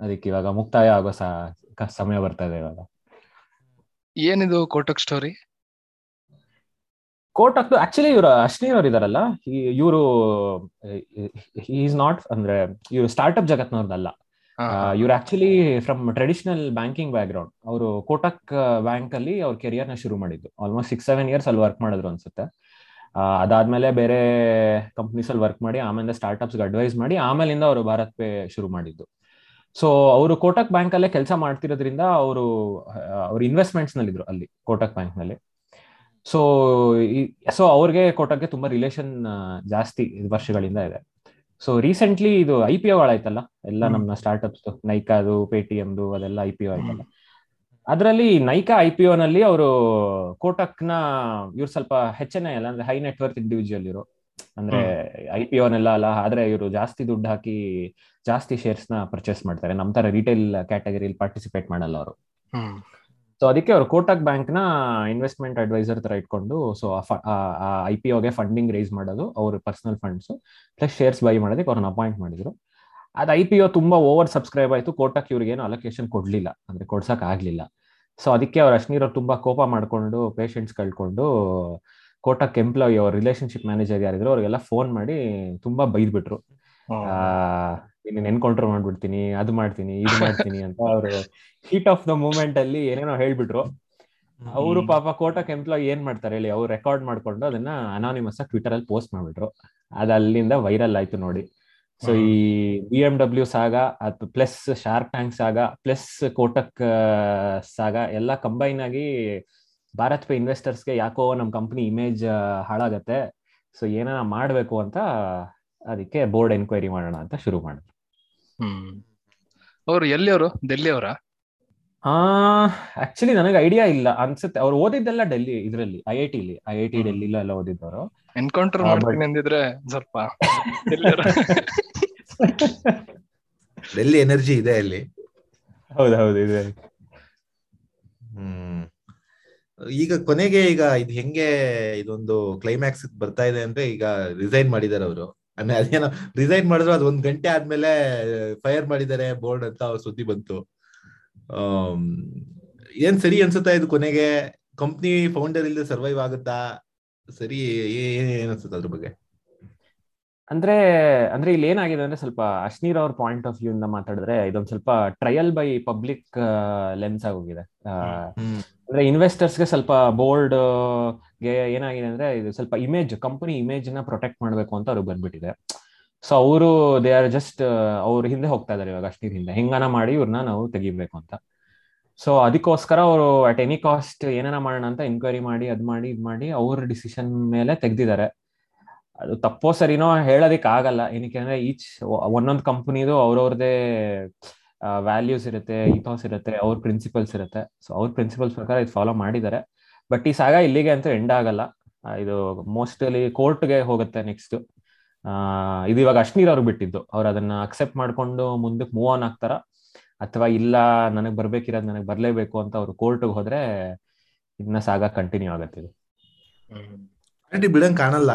ಅದಕ್ಕೆ ಇವಾಗ ಮುಕ್ತಾಯ ಆಗೋ ಸಮಯ ಬರ್ತಾ ಇದೆ ಇವಾಗ. ಏನಿದು ಕೋಟಕ್ ಸ್ಟೋರಿ ಕೋಟಕ್ ಆಕ್ಚುಲಿ ಇವರು ಅಶ್ವಿನಿ ಅವ್ರು ಇದಾರಲ್ಲ ಇವರು ಈಸ್ ನಾಟ್ ಅಂದ್ರೆ ಇವರು ಸ್ಟಾರ್ಟ್ಅಪ್ ಜಗತ್ನವ್ರದ್ದಲ್ಲ ಇವ್ರು actually from traditional banking background ಅವರು ಕೋಟಕ್ ಬ್ಯಾಂಕ್ ಅಲ್ಲಿ ಅವ್ರ ಕೆರಿಯರ್ನ ಶುರು ಮಾಡಿದ್ದು. ಆಲ್ಮೋಸ್ಟ್ ಸಿಕ್ಸ್ ಸೆವೆನ್ ಇಯರ್ಸ್ ಅಲ್ಲಿ ವರ್ಕ್ ಮಾಡಿದ್ರು ಅನ್ಸುತ್ತೆ. ಅದಾದ್ಮೇಲೆ ಬೇರೆ ಕಂಪ್ನೀಸ್ ಅಲ್ಲಿ ವರ್ಕ್ ಮಾಡಿ ಆಮೇಲೆ ಸ್ಟಾರ್ಟ್ಅಪ್ಸ್ ಅಡ್ವೈಸ್ ಮಾಡಿ ಆಮೇಲಿಂದ ಅವರು ಭಾರತ್ ಪೇ ಶುರು ಮಾಡಿದ್ದು. ಸೊ ಅವರು ಕೋಟಕ್ ಬ್ಯಾಂಕ್ ಅಲ್ಲೇ ಕೆಲಸ ಮಾಡ್ತಿರೋದ್ರಿಂದ ಅವರು ಅವ್ರ ಇನ್ವೆಸ್ಟ್ಮೆಂಟ್ಸ್ನಲ್ಲಿ ಇದ್ರು ಅಲ್ಲಿ ಕೋಟಕ್ ಬ್ಯಾಂಕ್ನಲ್ಲಿ. ಸೊ ಸೊ ಅವ್ರಿಗೆ ಕೊಟ್ಟಕ್ಕೆ ತುಂಬಾ ರಿಲೇಷನ್ ಜಾಸ್ತಿ ವರ್ಷಗಳಿಂದ ಇದೆ. ಸೊ ರೀಸೆಂಟ್ಲಿ ಇದು ಐ ಪಿ ಆಯ್ತಲ್ಲ ಎಲ್ಲ. ನಮ್ಮ ಸ್ಟಾರ್ಟ್ಅಪ್ಸ್ ನೈಕಾದು ಪೇಟಿಎಂದು ಅದೆಲ್ಲ ಐ ಪಿ ಒ ಆಯ್ತಲ್ಲ. ಅದರಲ್ಲಿ ನೈಕಾ ಐ ಪಿ ನಲ್ಲಿ ಅವರು ಕೋಟಕ್ನ ಇವ್ರು ಸ್ವಲ್ಪ ಹೆಚ್ಚಿನ ಅಲ್ಲ ಅಂದ್ರೆ ಹೈ ನೆಟ್ವರ್ಕ್ ಇಂಡಿವಿಜುವಲ್ ಇರು ಅಂದ್ರೆ ಐ ಪಿ ನೆಲ್ಲ ಅಲ್ಲ ಆದ್ರೆ ಇವರು ಜಾಸ್ತಿ ದುಡ್ಡು ಹಾಕಿ ಜಾಸ್ತಿ ಶೇರ್ಸ್ನ ಪರ್ಚೇಸ್ ಮಾಡ್ತಾರೆ. ನಮ್ ತರ ರಿಟೇಲ್ ಕ್ಯಾಟಗರಿಲಿ ಪಾರ್ಟಿಸಿಪೇಟ್ ಮಾಡಲ್ಲ ಅವರು. ಸೊ ಅದಕ್ಕೆ ಅವರು ಕೋಟಕ್ ಬ್ಯಾಂಕ್ನ ಇನ್ವೆಸ್ಟ್ಮೆಂಟ್ ಅಡ್ವೈಸರ್ ತರ ಇಟ್ಕೊಂಡು ಸೊ ಐ ಪಿ ಒಗೆ ಫಂಡಿಂಗ್ ರೇಸ್ ಮಾಡೋದು ಅವ್ರ personal funds plus shares buy ಮಾಡೋದಕ್ಕೆ ಅವ್ರನ್ನ ಅಪಾಯಿಂಟ್ ಮಾಡಿದ್ರು. ಅದು ಐ ಪಿ ಒ ತುಂಬಾ ಓವರ್ ಸಬ್ಸ್ಕ್ರೈಬ್ ಆಯ್ತು. ಕೋಟಕ್ ಇವ್ರಿಗೆ ಏನು ಅಲೋಕೇಶನ್ ಕೊಡ್ಲಿಲ್ಲ. ಅಂದ್ರೆ ಕೊಡ್ಸಕ್ ಆಗ್ಲಿಲ್ಲ. ಸೊ ಅದಕ್ಕೆ ಅವ್ರ ಅಶ್ನೀರ್ ಅವ್ರು ತುಂಬಾ ಕೋಪ ಮಾಡ್ಕೊಂಡು ಪೇಷಂಟ್ಸ್ ಕಳ್ಕೊಂಡು ಕೋಟಕ್ ಎಂಪ್ಲಾಯಿ ಅವ್ರ ರಿಲೇಶನ್ಶಿಪ್ ಮ್ಯಾನೇಜರ್ ಯಾರಿದ್ರು ಅವ್ರಿಗೆಲ್ಲ ಫೋನ್ ಮಾಡಿ ತುಂಬಾ ಬೈದ್ಬಿಟ್ರು. ನಿನ್ನ ಎನ್ಕೌಂಟರ್ ಮಾಡ್ಬಿಡ್ತೀನಿ ಅದು ಮಾಡ್ತೀನಿ ಇದು ಮಾಡ್ತೀನಿ ಅಂತ ಅವರು ಹೀಟ್ ಆಫ್ ದ ಮೂಮೆಂಟ್ ಅಲ್ಲಿ ಏನೇನೋ ಹೇಳ್ಬಿಟ್ರು. ಅವರು ಪಾಪ ಕೋಟಕ್ ಎಂಪ್ಲಾಯ್ ಏನ್ ಮಾಡ್ತಾರೆ ಹೇಳಿ ಅವ್ರು ರೆಕಾರ್ಡ್ ಮಾಡ್ಕೊಂಡು ಅದನ್ನ ಅನಾನಿಮಸ್ ಆಗಿ ಟ್ವಿಟರ್ ಅಲ್ಲಿ ಪೋಸ್ಟ್ ಮಾಡ್ಬಿಟ್ರು. ಅದ ಅಲ್ಲಿಂದ ವೈರಲ್ ಆಯ್ತು ನೋಡಿ. ಸೊ ಈ ಬಿ ಎಂ ಡಬ್ಲ್ಯೂ ಸಾಗ ಪ್ಲಸ್ ಶಾರ್ಕ್ ಟ್ಯಾಂಕ್ ಸಾಗ ಪ್ಲಸ್ ಕೋಟಕ್ ಸಾಗ ಎಲ್ಲ ಕಂಬೈನ್ ಆಗಿ ಭಾರತ್ ಪೇ ಇನ್ವೆಸ್ಟರ್ಸ್ಗೆ ಯಾಕೋ ನಮ್ಮ ಕಂಪ್ನಿ ಇಮೇಜ್ ಹಾಳಾಗತ್ತೆ. ಸೊ ಏನಾರ ಮಾಡಬೇಕು ಅಂತ ಅದಕ್ಕೆ ಬೋರ್ಡ್ ಎನ್ಕ್ವೈರಿ ಮಾಡೋಣ ಅಂತ ಶುರು ಮಾಡಿದ್ರು ಹ್ಮ್. ಅವ್ರು ಎಲ್ಲಿಯವರು? ಡೆಲ್ಲಿ ಅವರ ಆ ಆಕ್ಚುಲಿ ನನಗೆ ಐಡಿಯಾ ಇಲ್ಲ. ಅನ್ಸುತ್ತೆ. ಅವ್ರು ಓದಿದ್ದೆಲ್ಲ ಡೆಲ್ಲಿ ಇದರಲ್ಲಿ ಐ ಐ ಟಿಲಿ ಐ ಐ ಟಿ ಡೆಲ್ಲಿ ಎಲ್ಲ ಓದಿದ್ದವರು. ಎನ್ಕೌಂಟರ್ ಮಾಡ್ಬೇಕು ಮಾಡ್ತೀನಿ ಅಂದಿದ್ರೆ ಸ್ವಲ್ಪ? ಡೆಲ್ಲಿ ಎನರ್ಜಿ ಇದೆ ಅಲ್ಲಿ. ಹೌದೌದು ಹೌದು ಇದೆ. ಹ್ಮ್. ಈಗ ಕೊನೆಗೆ ಈಗ ಇದು ಹೆಂಗೆ ಇದೊಂದು ಕ್ಲೈಮ್ಯಾಕ್ಸ್ ಬರ್ತಾ ಇದೆ ಅಂದ್ರೆ ಈಗ ರಿಸೈನ್ ಮಾಡಿದಾರೆ ಅವರು. ಆಮೇಲೆ ಅದೇನೋ ರಿಸೈನ್ ಮಾಡಿದ್ರು ಅದು ಒಂದ್ ಗಂಟೆ ಆದ್ಮೇಲೆ ಫೈರ್ ಮಾಡಿದ್ದಾರೆ ಬೋರ್ಡ್ ಅಂತ ಅವ್ರ ಸುದ್ದಿ ಬಂತು. ಏನ್ ಸರಿ ಅನ್ಸುತ್ತಾ ಇದು ಕೊನೆಗೆ? ಕಂಪ್ನಿ ಫೌಂಡರ್ ಇಲ್ಲದೆ ಸರ್ವೈವ್ ಆಗುತ್ತಾ? ಸರಿ ಏನ್ ಅನ್ಸುತ್ತೆ ಅದ್ರ ಬಗ್ಗೆ? ಅಂದ್ರೆ ಅಂದ್ರೆ ಇಲ್ಲಿ ಏನಾಗಿದೆ ಅಂದ್ರೆ ಸ್ವಲ್ಪ ಅಶ್ನೀರ್ ಅವ್ರ ಪಾಯಿಂಟ್ ಆಫ್ ವ್ಯೂ ಇಂದ ಮಾತಾಡಿದ್ರೆ ಇದೊಂದ್ ಸ್ವಲ್ಪ ಟ್ರಯಲ್ ಬೈ ಪಬ್ಲಿಕ್ ಲೆನ್ಸ್ ಆಗೋಗಿದೆ ಅಂದ್ರೆ ಇನ್ವೆಸ್ಟರ್ಸ್ಗೆ ಸ್ವಲ್ಪ ಬೋರ್ಡ್ ಏನಾಗಿದೆ ಅಂದ್ರೆ ಇದು ಸ್ವಲ್ಪ ಇಮೇಜ್ ಕಂಪನಿ ಇಮೇಜ್ನ ಪ್ರೊಟೆಕ್ಟ್ ಮಾಡ್ಬೇಕು ಅಂತ ಅವ್ರಿಗೆ ಬಂದ್ಬಿಟ್ಟಿದೆ ಸೊ ಅವರು ದೇ ಆರ್ ಜಸ್ಟ್ ಅವ್ರ ಹಿಂದೆ ಹೋಗ್ತಾ ಇದಾರೆ ಇವಾಗ ಅಷ್ಟೇ ಹಿಂದೆ ಹೆಂಗನ ಮಾಡಿ ಇವ್ರನ್ನ ನಾವು ತೆಗಿಬೇಕು ಅಂತ. ಸೊ ಅದಕ್ಕೋಸ್ಕರ ಅವರು ಅಟ್ ಎನಿ ಕಾಸ್ಟ್ ಏನಾರ ಮಾಡೋಣ ಅಂತ ಎನ್ಕ್ವೈರಿ ಮಾಡಿ, ಅದ್ ಮಾಡಿ, ಇದ್ ಮಾಡಿ ಅವ್ರ ಡಿಸಿಷನ್ ಮೇಲೆ ತೆಗ್ದಿದ್ದಾರೆ. ಅದು ತಪ್ಪೋ ಸರಿನೋ ಹೇಳೋದಿಕ್ ಆಗಲ್ಲ ಏನಕ್ಕೆ ಅಂದ್ರೆ ಈಚ್ ಒಂದೊಂದು ಕಂಪನಿದು ಅವ್ರವ್ರದೇ ವ್ಯಾಲ್ಯೂಸ್ ಇರುತ್ತೆ ಇಥಾಸ್ ಇರುತ್ತೆ, ಅವ್ರ ಪ್ರಿನ್ಸಿಪಲ್ಸ್ ಇರುತ್ತೆ. ಸೊ ಅವ್ರ ಪ್ರಿನ್ಸಿಪಲ್ಸ್ ಪ್ರಕಾರ ಇದು ಫಾಲೋ ಮಾಡಿದ್ದಾರೆ. ಬಟ್ ಈ ಸಾಗ ಇಲ್ಲಿಗೆ ಅಂತ ಎಂಡ್ ಆಗಲ್ಲ. ಇದು ಮೋಸ್ಟ್ಲಿ ಕೋರ್ಟ್ಗೆ ಹೋಗುತ್ತೆ ನೆಕ್ಸ್ಟ್ ಇದು ಇವಾಗ ಅಶ್ನೀರ್ ಅವ್ರು ಬಿಟ್ಟಿದ್ದು. ಅವ್ರು ಅದನ್ನ ಅಕ್ಸೆಪ್ಟ್ ಮಾಡ್ಕೊಂಡು ಮುಂದಕ್ಕೆ ಮೂವ್ ಆನ್ ಆಗ್ತಾರ? ಅಥವಾ ಇಲ್ಲ ನನಗೆ ಬರ್ಬೇಕಿರೋದು ನನಗೆ ಬರ್ಲೇಬೇಕು ಅಂತ ಅವ್ರು ಕೋರ್ಟ್ಗೆ ಹೋದ್ರೆ ಇನ್ನ ಸಾಗ ಕಂಟಿನ್ಯೂ ಆಗತ್ತೆ ಇದು. ಬಿಡಂಗ್ ಕಾಣಲ್ಲ.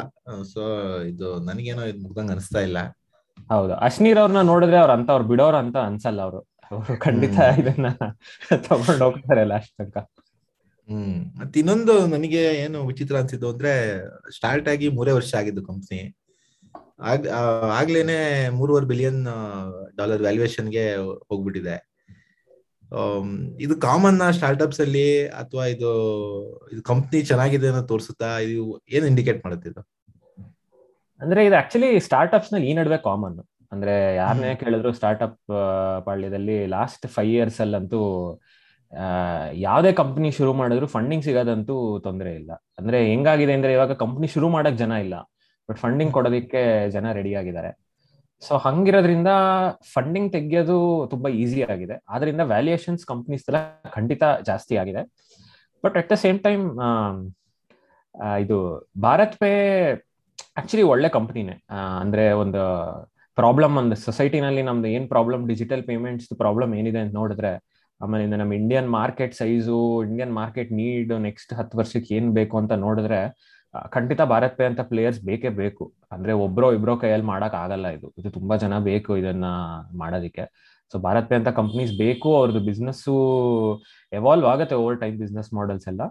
ಸೊ ಇದು ನನಗೇನೋ ಇದು ಮುಗ್ದಂಗ್ ಅನಿಸ್ತಾ ಇಲ್ಲ. ಹೌದು. ಅಶ್ನೀರ್ ಅವ್ರನ್ನ ನೋಡಿದ್ರೆ ಅವ್ರ ಅಂತ ಅವ್ರು ಬಿಡೋರು ಅಂತ ಅನ್ಸಲ್ಲ ಅವರು. ಅವರು ಖಂಡಿತ ಇದನ್ನ ತಗೊಂಡ್ ಹೋಗ್ತಾರೆ ಲಾಸ್ಟ್ ತನಕ. ಹ್ಮ್. ಮತ್ತೆ ಇನ್ನೊಂದು ನನಗೆ ಏನು ವಿಚಿತ್ರ ಅನ್ಸಿದ್ದು ಅಂದ್ರೆ ಸ್ಟಾರ್ಟ್ ಆಗಿ ಮೂರೇ ವರ್ಷ ಆಗಿದ್ದು ಕಂಪ್ನಿ ಆಗ್ ಆಗ್ಲೇನೆ ಮೂರುವರೆ ಬಿಲಿಯನ್ ಡಾಲರ್ ವ್ಯಾಲ್ಯೂಯೇಷನ್ಗೆ ಹೋಗ್ಬಿಟ್ಟಿದೆ. ಇದು ಕಾಮನ್ ಸ್ಟಾರ್ಟ್ಅಪ್ಸ್ ಅಲ್ಲಿ ಅಥವಾ ಇದು ಇದು ಕಂಪ್ನಿ ಚೆನ್ನಾಗಿದೆ ಅನ್ನೋ ತೋರಿಸುತ್ತಾ? ಇದು ಏನ್ ಇಂಡಿಕೇಟ್ ಮಾಡುತ್ತೆ ಇದು? ಅಂದ್ರೆ ಇದು ಆಕ್ಚುಲಿ ಸ್ಟಾರ್ಟ್ಅಪ್ಸ್ನಲ್ಲಿ ಈ ನಡುವೆ ಕಾಮನ್ ಅಂದ್ರೆ ಯಾರನ್ನೇ ಕೇಳಿದ್ರು ಸ್ಟಾರ್ಟ್ಅಪ್ ಪಾಳ್ಯದಲ್ಲಿ ಲಾಸ್ಟ್ ಫೈವ್ ಇಯರ್ಸ್ ಅಲ್ಲಂತೂ ಯಾವ್ದೇ ಕಂಪನಿ ಶುರು ಮಾಡಿದ್ರು ಫಂಡಿಂಗ್ ಸಿಗೋದಂತೂ ತೊಂದರೆ ಇಲ್ಲ. ಅಂದ್ರೆ ಹೆಂಗಾಗಿದೆ ಅಂದ್ರೆ ಇವಾಗ ಕಂಪನಿ ಶುರು ಮಾಡಕ್ ಜನ ಇಲ್ಲ ಬಟ್ ಫಂಡಿಂಗ್ ಕೊಡೋದಕ್ಕೆ ಜನ ರೆಡಿ ಆಗಿದ್ದಾರೆ. ಸೊ ಹಂಗಿರೋದ್ರಿಂದ ಫಂಡಿಂಗ್ ತೆಗಿಯೋದು ತುಂಬಾ ಈಸಿ ಆಗಿದೆ. ಆದ್ರಿಂದ ವ್ಯಾಲ್ಯೂಯೇಷನ್ಸ್ ಕಂಪ್ನೀಸ್ ಎಲ್ಲ ಖಂಡಿತ ಜಾಸ್ತಿ ಆಗಿದೆ. But at the same time ಇದು ಭಾರತ್ ಪೇ ಆಕ್ಚುಲಿ ಒಳ್ಳೆ ಕಂಪ್ನಿನೇ ಅಂದ್ರೆ ಒಂದು ಪ್ರಾಬ್ಲಮ್ ಒಂದು ಸೊಸೈಟಿನಲ್ಲಿ ನಮ್ದು ಏನ್ ಪ್ರಾಬ್ಲಮ್ ಡಿಜಿಟಲ್ ಪೇಮೆಂಟ್ಸ್ ಪ್ರಾಬ್ಲಮ್ ಏನಿದೆ ಅಂತ ನೋಡಿದ್ರೆ ಆಮೇಲೆ ನಮ್ಮ Indian market size Indian market need next ಹತ್ತು ವರ್ಷಕ್ಕೆ ಏನ್ ಬೇಕು ಅಂತ ನೋಡಿದ್ರೆ ಖಂಡಿತ ಭಾರತ್ ಪೇ ಅಂತ ಪ್ಲೇಯರ್ಸ್ ಬೇಕೇ ಬೇಕು. ಅಂದ್ರೆ ಒಬ್ರೋ ಇಬ್ರೋ ಕೈಯಲ್ಲಿ ಮಾಡಕ್ ಆಗಲ್ಲ ಇದು. ಇದು ತುಂಬಾ ಜನ ಬೇಕು ಇದನ್ನ ಮಾಡೋದಕ್ಕೆ. ಸೊ ಭಾರತ್ ಪೇ ಅಂತ ಕಂಪ್ನೀಸ್ ಬೇಕು ಅವ್ರದ್ದು ಬಿಸ್ನೆಸ್ಸು ಎವಾಲ್ವ್ ಆಗುತ್ತೆ ಓವರ್ ಟೈಮ್ ಬಿಸ್ನೆಸ್ ಮಾಡೆಲ್ಸ್ ಎಲ್ಲ.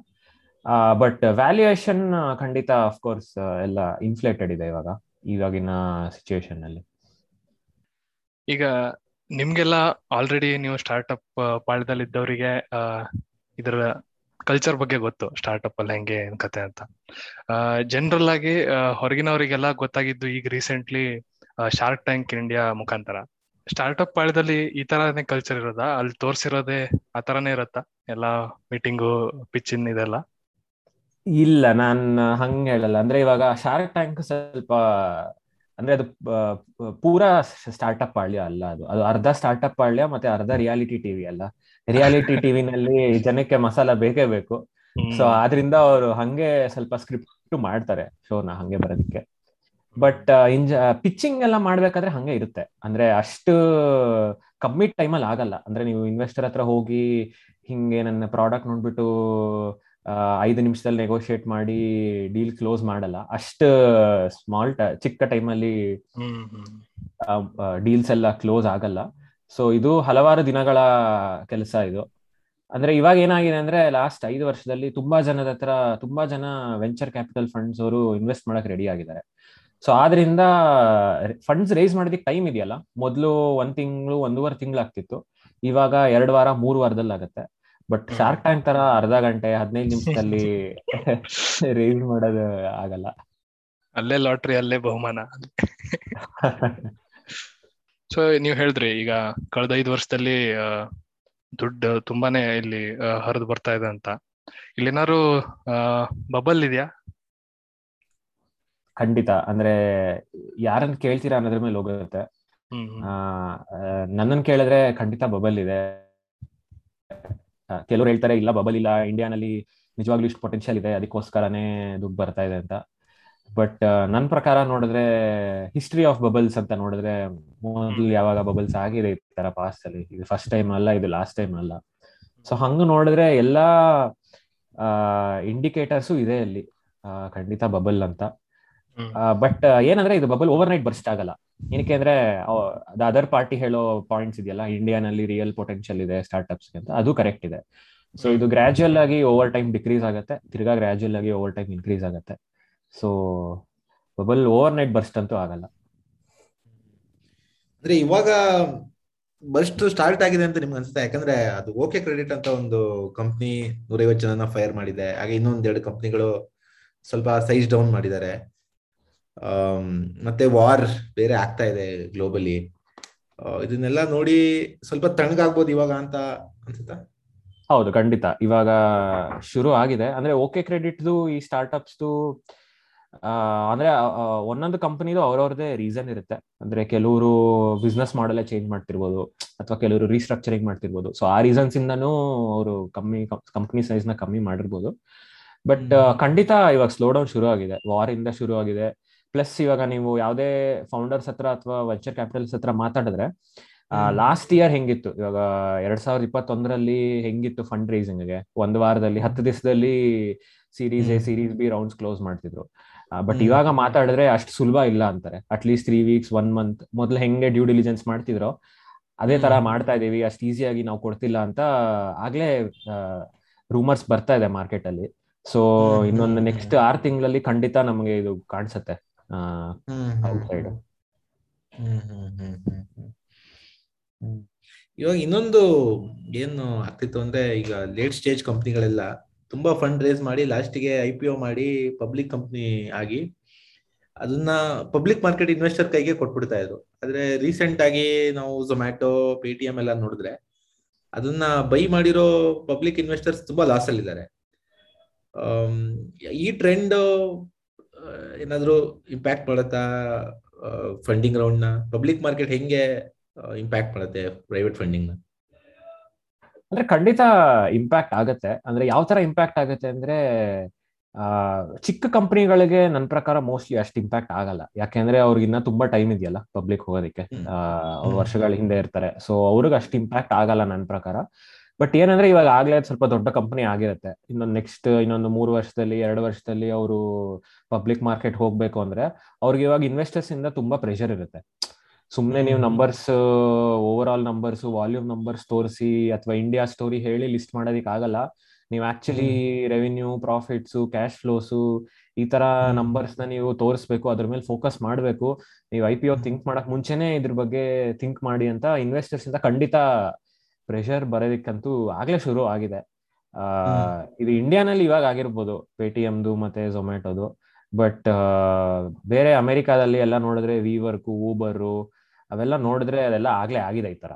ಬಟ್ ವ್ಯಾಲ್ಯೂಯೇಷನ್ ಖಂಡಿತ ಅಫ್ಕೋರ್ಸ್ ಎಲ್ಲ ಇನ್ಫ್ಲೇಟೆಡ್ ಇದೆ ಇವಾಗ, ಇವಾಗಿನ ಸಿಚುವೇಶನ್ ಅಲ್ಲಿ. ಈಗ ನಿಮ್ಗೆಲ್ಲ ಆಲ್ರೆಡಿ ನೀವು ಸ್ಟಾರ್ಟ್ಅಪ್ ಪಾಳ್ಯದಲ್ಲಿ ಇದ್ದವರಿಗೆ ಇದರ ಕಲ್ಚರ್ ಬಗ್ಗೆ ಗೊತ್ತು ಸ್ಟಾರ್ಟ್ಅಪ್ ಅಲ್ಲಿ ಹೆಂಗೆ, ಏನ್ ಕತೆ ಅಂತ. ಜನರಲ್ ಆಗಿ ಹೊರಗಿನವರಿಗೆಲ್ಲ ಗೊತ್ತಾಗಿದ್ದು ಈಗ ರೀಸೆಂಟ್ಲಿ ಶಾರ್ಕ್ ಟ್ಯಾಂಕ್ ಇಂಡಿಯಾ ಮುಖಾಂತರ. ಸ್ಟಾರ್ಟ್ಅಪ್ ಪಾಳ್ಯದಲ್ಲಿ ಈ ತರನೇ ಕಲ್ಚರ್ ಇರೋದಾ? ಅಲ್ಲಿ ತೋರಿಸಿರೋದೇ ಆ ತರನೇ ಇರುತ್ತಾ? ಎಲ್ಲ ಮೀಟಿಂಗು ಪಿಚ್ಚಿನ್ ಇದೆಲ್ಲ? ಇಲ್ಲ, ನಾನ್ ಹಂಗ್ ಹೇಳಲ್ಲ. ಅಂದ್ರೆ ಇವಾಗ ಶಾರ್ಕ್ ಟ್ಯಾಂಕ್ ಸ್ವಲ್ಪ ಅಂದ್ರೆ ಅದು ಪೂರಾ ಸ್ಟಾರ್ಟ್ಅಪ್ ಪಾಳ್ಯ ಅಲ್ಲ ಅದು. ಅದು ಅರ್ಧ ಸ್ಟಾರ್ಟ್ಅಪ್ ಪಾಳ್ಯ ಮತ್ತೆ ಅರ್ಧ ರಿಯಾಲಿಟಿ ಟಿವಿ ಅಲ್ಲ. ರಿಯಾಲಿಟಿ ಟಿವಿನಲ್ಲಿ ಜನಕ್ಕೆ ಮಸಾಲ ಬೇಕೇ ಬೇಕು. ಸೊ ಆದ್ರಿಂದ ಅವರು ಹಂಗೆ ಸ್ವಲ್ಪ ಸ್ಕ್ರಿಪ್ಟ್ ಮಾಡ್ತಾರೆ ಶೋನ ಹಂಗೆ ಬರೋದಕ್ಕೆ. ಬಟ್ ಇಂಜ ಪಿಚ್ಚಿಂಗ್ ಎಲ್ಲ ಮಾಡ್ಬೇಕಾದ್ರೆ ಹಂಗೆ ಇರುತ್ತೆ. ಅಂದ್ರೆ ಅಷ್ಟು ಕಮ್ಮಿ ಟೈಮಲ್ಲಿ ಆಗಲ್ಲ. ಅಂದ್ರೆ ನೀವು ಇನ್ವೆಸ್ಟರ್ ಹತ್ರ ಹೋಗಿ ಹಿಂಗೆ ನನ್ನ ಪ್ರಾಡಕ್ಟ್ ನೋಡ್ಬಿಟ್ಟು ಐದು ನಿಮಿಷದಲ್ಲಿ ನೆಗೋಶಿಯೇಟ್ ಮಾಡಿ ಡೀಲ್ ಕ್ಲೋಸ್ ಮಾಡಲ್ಲ. ಅಷ್ಟು ಸ್ಮಾಲ್ ಚಿಕ್ಕ ಟೈಮಲ್ಲಿ ಡೀಲ್ಸ್ ಎಲ್ಲ ಕ್ಲೋಸ್ ಆಗಲ್ಲ. ಸೊ ಇದು ಹಲವಾರು ದಿನಗಳ ಕೆಲಸ ಇದು. ಅಂದ್ರೆ ಇವಾಗ ಏನಾಗಿದೆ ಅಂದ್ರೆ ಲಾಸ್ಟ್ ಐದು ವರ್ಷದಲ್ಲಿ ತುಂಬಾ ಜನದ ಹತ್ರ ತುಂಬಾ ಜನ ವೆಂಚರ್ ಕ್ಯಾಪಿಟಲ್ ಫಂಡ್ಸ್ ಅವರು ಇನ್ವೆಸ್ಟ್ ಮಾಡಕ್ ರೆಡಿ ಆಗಿದ್ದಾರೆ. ಸೊ ಆದ್ರಿಂದ ಫಂಡ್ಸ್ ರೇಸ್ ಮಾಡೋದಕ್ಕೆ ಟೈಮ್ ಇದೆಯಲ್ಲ. ಮೊದಲು ಒಂದ್ ತಿಂಗಳು ಒಂದೂವರೆ ತಿಂಗಳು ಆಗ್ತಿತ್ತು ಇವಾಗ ಎರಡು ವಾರ ಮೂರು ವಾರದಲ್ಲಿ ಆಗುತ್ತೆ ಬಟ್. ಶಾರ್ಕ್ ಟ್ಯಾಂಕ್ ತರ ಅರ್ಧ ಗಂಟೆ ಹದಿನೈದು ನಿಮಿಷದಲ್ಲಿ ರೇಸ್ ಮಾಡೋದು ಆಗಲ್ಲ. ಅಲ್ಲೇ ಲಾಟ್ರಿ ಅಲ್ಲೇ ಬಹುಮಾನ. ಸೊ ನೀವು ಹೇಳಿದ್ರಿ ಈಗ ಕಳೆದ ಐದು ವರ್ಷದಲ್ಲಿ ದುಡ್ಡು ತುಂಬಾನೇ ಇಲ್ಲಿ ಹರಿದು ಬರ್ತಾ ಇದೆ ಅಂತ. ಇಲ್ಲೇನಾದ್ರು ಬಬಲ್ ಇದೆಯಾ? ಖಂಡಿತ. ಅಂದ್ರೆ ಯಾರನ್ನ ಕೇಳ್ತೀರಾ ಅನ್ನೋದ್ರ ಮೇಲೆ ಹೋಗುತ್ತೆ. ನನ್ನನ್ ಕೇಳಿದ್ರೆ ಖಂಡಿತ ಬಬಲ್ ಇದೆ. ಕೆಲವ್ರು ಹೇಳ್ತಾರೆ ಇಲ್ಲ ಬಬಲ್ ಇಲ್ಲ ಇಂಡಿಯಾನಲ್ಲಿ ನಿಜವಾಗ್ಲೂ ಇಷ್ಟು ಪೊಟೆನ್ಶಿಯಲ್ ಇದೆ ಅದಕ್ಕೋಸ್ಕರನೇ ದುಡ್ಡು ಬರ್ತಾ ಇದೆ ಅಂತ. ಬಟ್ ನನ್ನ ಪ್ರಕಾರ ನೋಡಿದ್ರೆ ಹಿಸ್ಟ್ರಿ ಆಫ್ ಬಬಲ್ಸ್ ಅಂತ ನೋಡಿದ್ರೆ ಮೊದಲು ಯಾವಾಗ ಬಬಲ್ಸ್ ಆಗಿದೆ ಈ ತರ ಪಾಸ್ಟ್ ಅಲ್ಲಿ. ಇದು ಫಸ್ಟ್ ಟೈಮ್ ಅಲ್ಲ ಇದು ಲಾಸ್ಟ್ ಟೈಮ್ ಅಲ್ಲ. ಸೊ ಹಂಗ ನೋಡಿದ್ರೆ ಎಲ್ಲಾ ಇಂಡಿಕೇಟರ್ಸು ಇದೆ ಅಲ್ಲಿ. ಆ, ಖಂಡಿತ ಬಬಲ್ ಅಂತ. ಬಟ್ ಏನಂದ್ರೆ ಇದು ಬಬಲ್ ಓವರ್ ನೈಟ್ ಬರ್ಸ್ಟ್ ಆಗಲ್ಲ. ಏನಕ್ಕೆ ಅಂದ್ರೆ ಅದರ್ ಪಾರ್ಟಿ ಹೇಳೋ ಪಾಯಿಂಟ್ಸ್ ಇದೆಯಲ್ಲ ಇಂಡಿಯಾನಲ್ಲಿ ರಿಯಲ್ ಪೊಟೆನ್ಷಿಯಲ್ ಇದೆ ಸ್ಟಾರ್ಟ್ಅಪ್ಸ್ ಅಂತ ಅದು ಕರೆಕ್ಟ್ ಇದೆ. ಸೊ ಇದು ಗ್ರಾಜುಯಲ್ ಆಗಿ ಓವರ್ ಟೈಮ್ ಡಿಕ್ರೀಸ್ ಆಗುತ್ತೆ ತಿರ್ಗಾ ಗ್ರಾಜುಯಲ್ ಆಗಿ ಓವರ್ ಟೈಮ್ ಇನ್ಕ್ರೀಸ್ ಆಗುತ್ತೆ. So bubble overnight burst ಅಂತೂ ಆಗಲ್ಲ. ಅಂದ್ರೆ ಇವಾಗ ಬರ್ಸ್ಟ್ ಸ್ಟಾರ್ಟ್ ಆಗಿದೆ ಅಂತ ನಿಮ್ಗೆ ಅನ್ಸುತ್ತೆ? ಯಾಕಂದ್ರೆ ಅದು ಓಕೆ ಕ್ರೆಡಿಟ್ ಅಂತ ಒಂದು ಕಂಪ್ನಿ ನೂರೈವತ್ತು ಜನನ ಫೈರ್ ಮಾಡಿದೆ. ಹಾಗೆ ಇನ್ನೊಂದ್ ಎರಡು ಕಂಪ್ನಿಗಳು ಸ್ವಲ್ಪ ಸೈಜ್ ಡೌನ್ ಮಾಡಿದ್ದಾರೆ. ಮತ್ತೆ ವಾರ್ ಬೇರೆ ಆಗ್ತಾ ಇದೆ ಗ್ಲೋಬಲಿ ಇದನ್ನೆಲ್ಲ ನೋಡಿ ಸ್ವಲ್ಪ ತಣ್ಣಗಾಗ್ಬೋದು ಇವಾಗ ಅಂತ ಅನ್ಸುತ್ತಾ? ಹೌದು ಖಂಡಿತ. ಇವಾಗ ಶುರು ಆಗಿದೆ. ಅಂದ್ರೆ ಓಕೆ ಕ್ರೆಡಿಟ್ದು ಈ ಸ್ಟಾರ್ಟ್ಅಪ್ಸ್ದು ಅಂದ್ರೆ ಒಂದೊಂದು ಕಂಪನಿದು ಅವ್ರವ್ರದೇ ರೀಸನ್ ಇರುತ್ತೆ. ಅಂದ್ರೆ ಕೆಲವರು ಬಿಸ್ನೆಸ್ ಮಾಡಲೇ ಚೇಂಜ್ ಮಾಡ್ತಿರ್ಬೋದು ಅಥವಾ ಕೆಲವರು ರೀಸ್ಟ್ರಕ್ಚರಿಂಗ್ ಮಾಡ್ತಿರ್ಬೋದು. ಸೊ ಆ ರೀಸನ್ಸ್ ಇಂದನೂ ಅವರು ಕಮ್ಮಿ ಕಂಪ್ನಿ ಸೈಜ್ನ ಕಮ್ಮಿ ಮಾಡಿರ್ಬೋದು. ಬಟ್ ಖಂಡಿತ ಇವಾಗ ಸ್ಲೋ ಡೌನ್ ಶುರು ಆಗಿದೆ. ವಾರ್ ಇಂದ ಶುರು ಆಗಿದೆ. ಪ್ಲಸ್ ಇವಾಗ ನೀವು ಯಾವುದೇ ಫೌಂಡರ್ಸ್ ಹತ್ರ ಅಥವಾ ವೆಂಚರ್ ಕ್ಯಾಪಿಟಲ್ಸ್ ಹತ್ರ ಮಾತಾಡಿದ್ರೆ. ಲಾಸ್ಟ್ ಇಯರ್ ಹೆಂಗಿತ್ತು ಇವಾಗ ಎರಡ್ ಸಾವಿರದ ಇಪ್ಪತ್ತೊಂದರಲ್ಲಿ ಹೆಂಗಿತ್ತು ಫಂಡ್ ರೈಸಿಂಗ್ಗೆ ಒಂದ್ ವಾರದಲ್ಲಿ ಹತ್ತು ದಿವಸದಲ್ಲಿ series A. Series B rounds close ಮಾಡ್ತಿದ್ರು ಬಟ್. ಇವಾಗ ಮಾತಾಡಿದ್ರೆ ಅಷ್ಟು ಸುಲಭ ಇಲ್ಲ ಅಂತಾರೆ at least three weeks one month ಮೊದಲು ಹೆಂಗೆ ಡ್ಯೂ ಡಿಲಿಜೆನ್ಸ್ ಮಾಡ್ತಿದ್ರೋ ಅದೇ ತರ ಮಾಡ್ತಾ ಇದೀವಿ ಅಷ್ಟು ಈಸಿಯಾಗಿ ನಾವು ಕೊಡ್ತಿಲ್ಲ ಅಂತ ಆಗ್ಲೇ ರೂಮರ್ಸ್ ಬರ್ತಾ ಇದೆ ಮಾರ್ಕೆಟ್ ಅಲ್ಲಿ ಸೊ. ಇನ್ನೊಂದು. ನೆಕ್ಸ್ಟ್ ಆರ್ ತಿಂಗಳಲ್ಲಿ ಖಂಡಿತ ನಮಗೆ ಇದು ಕಾಣಿಸುತ್ತೆ ಹ್ಮ್ outside. ಹ್ಮ್ ಹ್ಮ್ ಹ್ಮ್ ಹ್ಮ್ ಹ್ಮ್ ಹ್ಮ್. ಇವಾಗ ಇನ್ನೊಂದು ಏನು ಆಗ್ತಿತ್ತು ಅಂದ್ರೆ ಈಗ ಲೇಟ್ ಸ್ಟೇಜ್ ಕಂಪ್ನಿಗಳೆಲ್ಲ ತುಂಬಾ ಫಂಡ್ ರೇಸ್ ಮಾಡಿ ಲಾಸ್ಟಿಗೆ ಐ ಪಿ ಒ ಮಾಡಿ ಪಬ್ಲಿಕ್ ಕಂಪ್ನಿ ಆಗಿ ಅದನ್ನ ಪಬ್ಲಿಕ್ ಮಾರ್ಕೆಟ್ ಇನ್ವೆಸ್ಟರ್ ಕೈಗೆ ಕೊಟ್ಬಿಡ್ತಾ ಇದ್ರು ಆದ್ರೆ ರೀಸೆಂಟ್ ಆಗಿ ನಾವು ಝೊಮ್ಯಾಟೊ ಪೇಟಿಎಂ ಎಲ್ಲ ನೋಡಿದ್ರೆ ಅದನ್ನ ಬೈ ಮಾಡಿರೋ ಪಬ್ಲಿಕ್ ಇನ್ವೆಸ್ಟರ್ಸ್ ತುಂಬಾ ಲಾಸ್ ಅಲ್ಲಿದ್ದಾರೆ ಆ ಈ ಟ್ರೆಂಡ್ ಏನಾದ್ರು ಇಂಪ್ಯಾಕ್ಟ್ ಮಾಡುತ್ತಾ ಫಂಡಿಂಗ್ ರೌಂಡ್ನ? ಪಬ್ಲಿಕ್ ಮಾರ್ಕೆಟ್ ಹೆಂಗೆ ಇಂಪ್ಯಾಕ್ಟ್ ಮಾಡುತ್ತೆ ಪ್ರೈವೇಟ್ ಫಂಡಿಂಗ್ನ? ಅಂದ್ರೆ ಖಂಡಿತ ಇಂಪ್ಯಾಕ್ಟ್ ಆಗತ್ತೆ. ಅಂದ್ರೆ ಯಾವ ತರ ಇಂಪ್ಯಾಕ್ಟ್ ಆಗತ್ತೆ ಅಂದ್ರೆ ಚಿಕ್ಕ ಕಂಪನಿಗಳಿಗೆ ನನ್ನ ಪ್ರಕಾರ ಮೋಸ್ಟ್ಲಿ ಅಷ್ಟು ಇಂಪ್ಯಾಕ್ಟ್ ಆಗಲ್ಲ. ಯಾಕೆಂದ್ರೆ ಅವ್ರಿಗಿನ್ನ ತುಂಬಾ ಟೈಮ್ ಇದೆಯಲ್ಲ ಪಬ್ಲಿಕ್ ಹೋಗೋದಕ್ಕೆ. ವರ್ಷಗಳ ಹಿಂದೆ ಇರ್ತಾರೆ. ಸೊ ಅವ್ರಿಗೆ ಅಷ್ಟು ಇಂಪ್ಯಾಕ್ಟ್ ಆಗಲ್ಲ ನನ್ನ ಪ್ರಕಾರ. ಬಟ್ ಏನಂದ್ರೆ ಇವಾಗ ಆಗ್ಲೇ ಸ್ವಲ್ಪ ದೊಡ್ಡ ಕಂಪನಿ ಆಗಿರುತ್ತೆ. ಇನ್ನೊಂದು ನೆಕ್ಸ್ಟ್ ಇನ್ನೊಂದು ಮೂರು ವರ್ಷದಲ್ಲಿ ಎರಡು ವರ್ಷದಲ್ಲಿ ಅವರು ಪಬ್ಲಿಕ್ ಮಾರ್ಕೆಟ್ ಹೋಗ್ಬೇಕು ಅಂದ್ರೆ ಅವ್ರಿಗೆ ಇವಾಗ ಇನ್ವೆಸ್ಟರ್ಸ್ ಇಂದ ತುಂಬಾ ಪ್ರೆಷರ್ ಇರುತ್ತೆ. ಸುಮ್ನೆ ನೀವು. Numbers overall numbers volume numbers ತೋರಿಸಿ ಅಥವಾ ಇಂಡಿಯಾ ಸ್ಟೋರಿ ಹೇಳಿ ಲಿಸ್ಟ್ ಮಾಡೋದಕ್ಕೆ ಆಗಲ್ಲ. ನೀವು actually revenue profits cash flows ಈ ತರ. ನಂಬರ್ಸ್ನ ನೀವು ತೋರಿಸ್ಬೇಕು ಅದ್ರ ಮೇಲೆ ಫೋಕಸ್ ಮಾಡಬೇಕು. ನೀವು ಐ ಪಿ ಒ ಥಿಂಕ್ ಮಾಡಕ್ ಮುಂಚೆನೆ ಇದ್ರ ಬಗ್ಗೆ ಥಿಂಕ್ ಮಾಡಿ ಅಂತ ಇನ್ವೆಸ್ಟರ್ಸ್ ಇಂದ ಖಂಡಿತ ಪ್ರೆಷರ್ ಬರೋದಿಕ್ಕಂತೂ ಆಗ್ಲೇ ಶುರು ಆಗಿದೆ. ಇದು ಇಂಡಿಯಾನಲ್ಲಿ ಇವಾಗ ಆಗಿರ್ಬೋದು ಪೇಟಿಎಮ್ದು ಮತ್ತೆ ಝೊಮ್ಯಾಟೋದು ಬಟ್ ಬೇರೆ ಅಮೆರಿಕಾದಲ್ಲಿ ಎಲ್ಲ ನೋಡಿದ್ರೆ ವಿವರ್ಕು ಊಬರು ಅವೆಲ್ಲ ನೋಡಿದ್ರೆ ಅದೆಲ್ಲ ಆಗ್ಲೇ ಆಗಿದೆ ಈ ತರ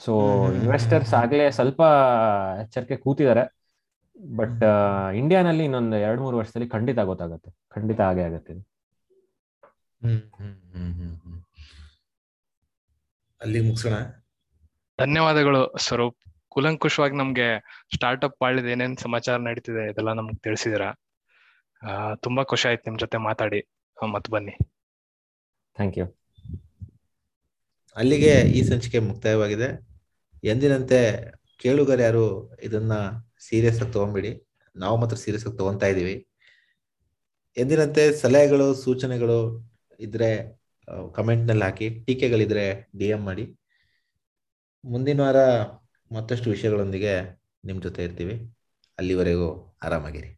ಸೊ ಇನ್ವೆಸ್ಟರ್ಸ್. ಆಗ್ಲೇ ಸ್ವಲ್ಪ ಎಚ್ಚರಿಕೆ ಕೂತಿದ್ದಾರೆ. ಬಟ್ ಇಂಡಿಯಾನಲ್ಲಿ ಇನ್ನೊಂದು ಎರಡ್ ಮೂರು ವರ್ಷದಲ್ಲಿ ಖಂಡಿತ ಗೊತ್ತಾಗುತ್ತೆ. ಖಂಡಿತ ಆಗೇ ಆಗತ್ತೆ ಇದು. ಹ್ಮ್ ಹ್ಮ್ ಹ್ಮ್ ಹ್ಮ್ ಹ್ಮ್. ಅಲ್ಲಿ ಮುಗಿಸೋಣ? ಧನ್ಯವಾದಗಳು ಸ್ವರೂಪ್. ಕೂಲಂಕುಷವಾಗಿ ನಮ್ಗೆ ಸ್ಟಾರ್ಟ್ಅಪ್ ಪಾಳಿದ ಏನೇನ್ ಸಮಾಚಾರ ನಡೀತಿದೆ ಇದೆಲ್ಲ ನಮ್ಗೆ ತಿಳಿಸಿದಿರ. ತುಂಬಾ ಖುಷಿ ಆಯ್ತು ನಿಮ್ ಜೊತೆ ಮಾತಾಡಿ. ಮತ್ ಬನ್ನಿ. ಥ್ಯಾಂಕ್ ಯು ಅಲ್ಲಿಗೆ ಈ ಸಂಚಿಕೆ ಮುಕ್ತಾಯವಾಗಿದೆ. ಎಂದಿನಂತೆ ಕೇಳುಗರು ಯಾರು ಇದನ್ನ ಸೀರಿಯಸ್ ಆಗಿ ತಗೊಂಬಿಡಿ. ನಾವು ಮಾತ್ರ ಸೀರಿಯಸ್ ಆಗಿ ತಗೊಂತಾ ಇದೀವಿ. ಎಂದಿನಂತೆ ಸಲಹೆಗಳು ಸೂಚನೆಗಳು ಇದ್ರೆ ಕಮೆಂಟ್ನಲ್ಲಿ ಹಾಕಿ ಟೀಕೆಗಳಿದ್ರೆ ಡಿ ಎಂ ಮಾಡಿ. ಮುಂದಿನ ವಾರ ಮತ್ತಷ್ಟು ವಿಷಯಗಳೊಂದಿಗೆ ನಿಮ್ಮ ಜೊತೆ ಇರ್ತೀವಿ. ಅಲ್ಲಿವರೆಗೂ ಆರಾಮಾಗಿರಿ.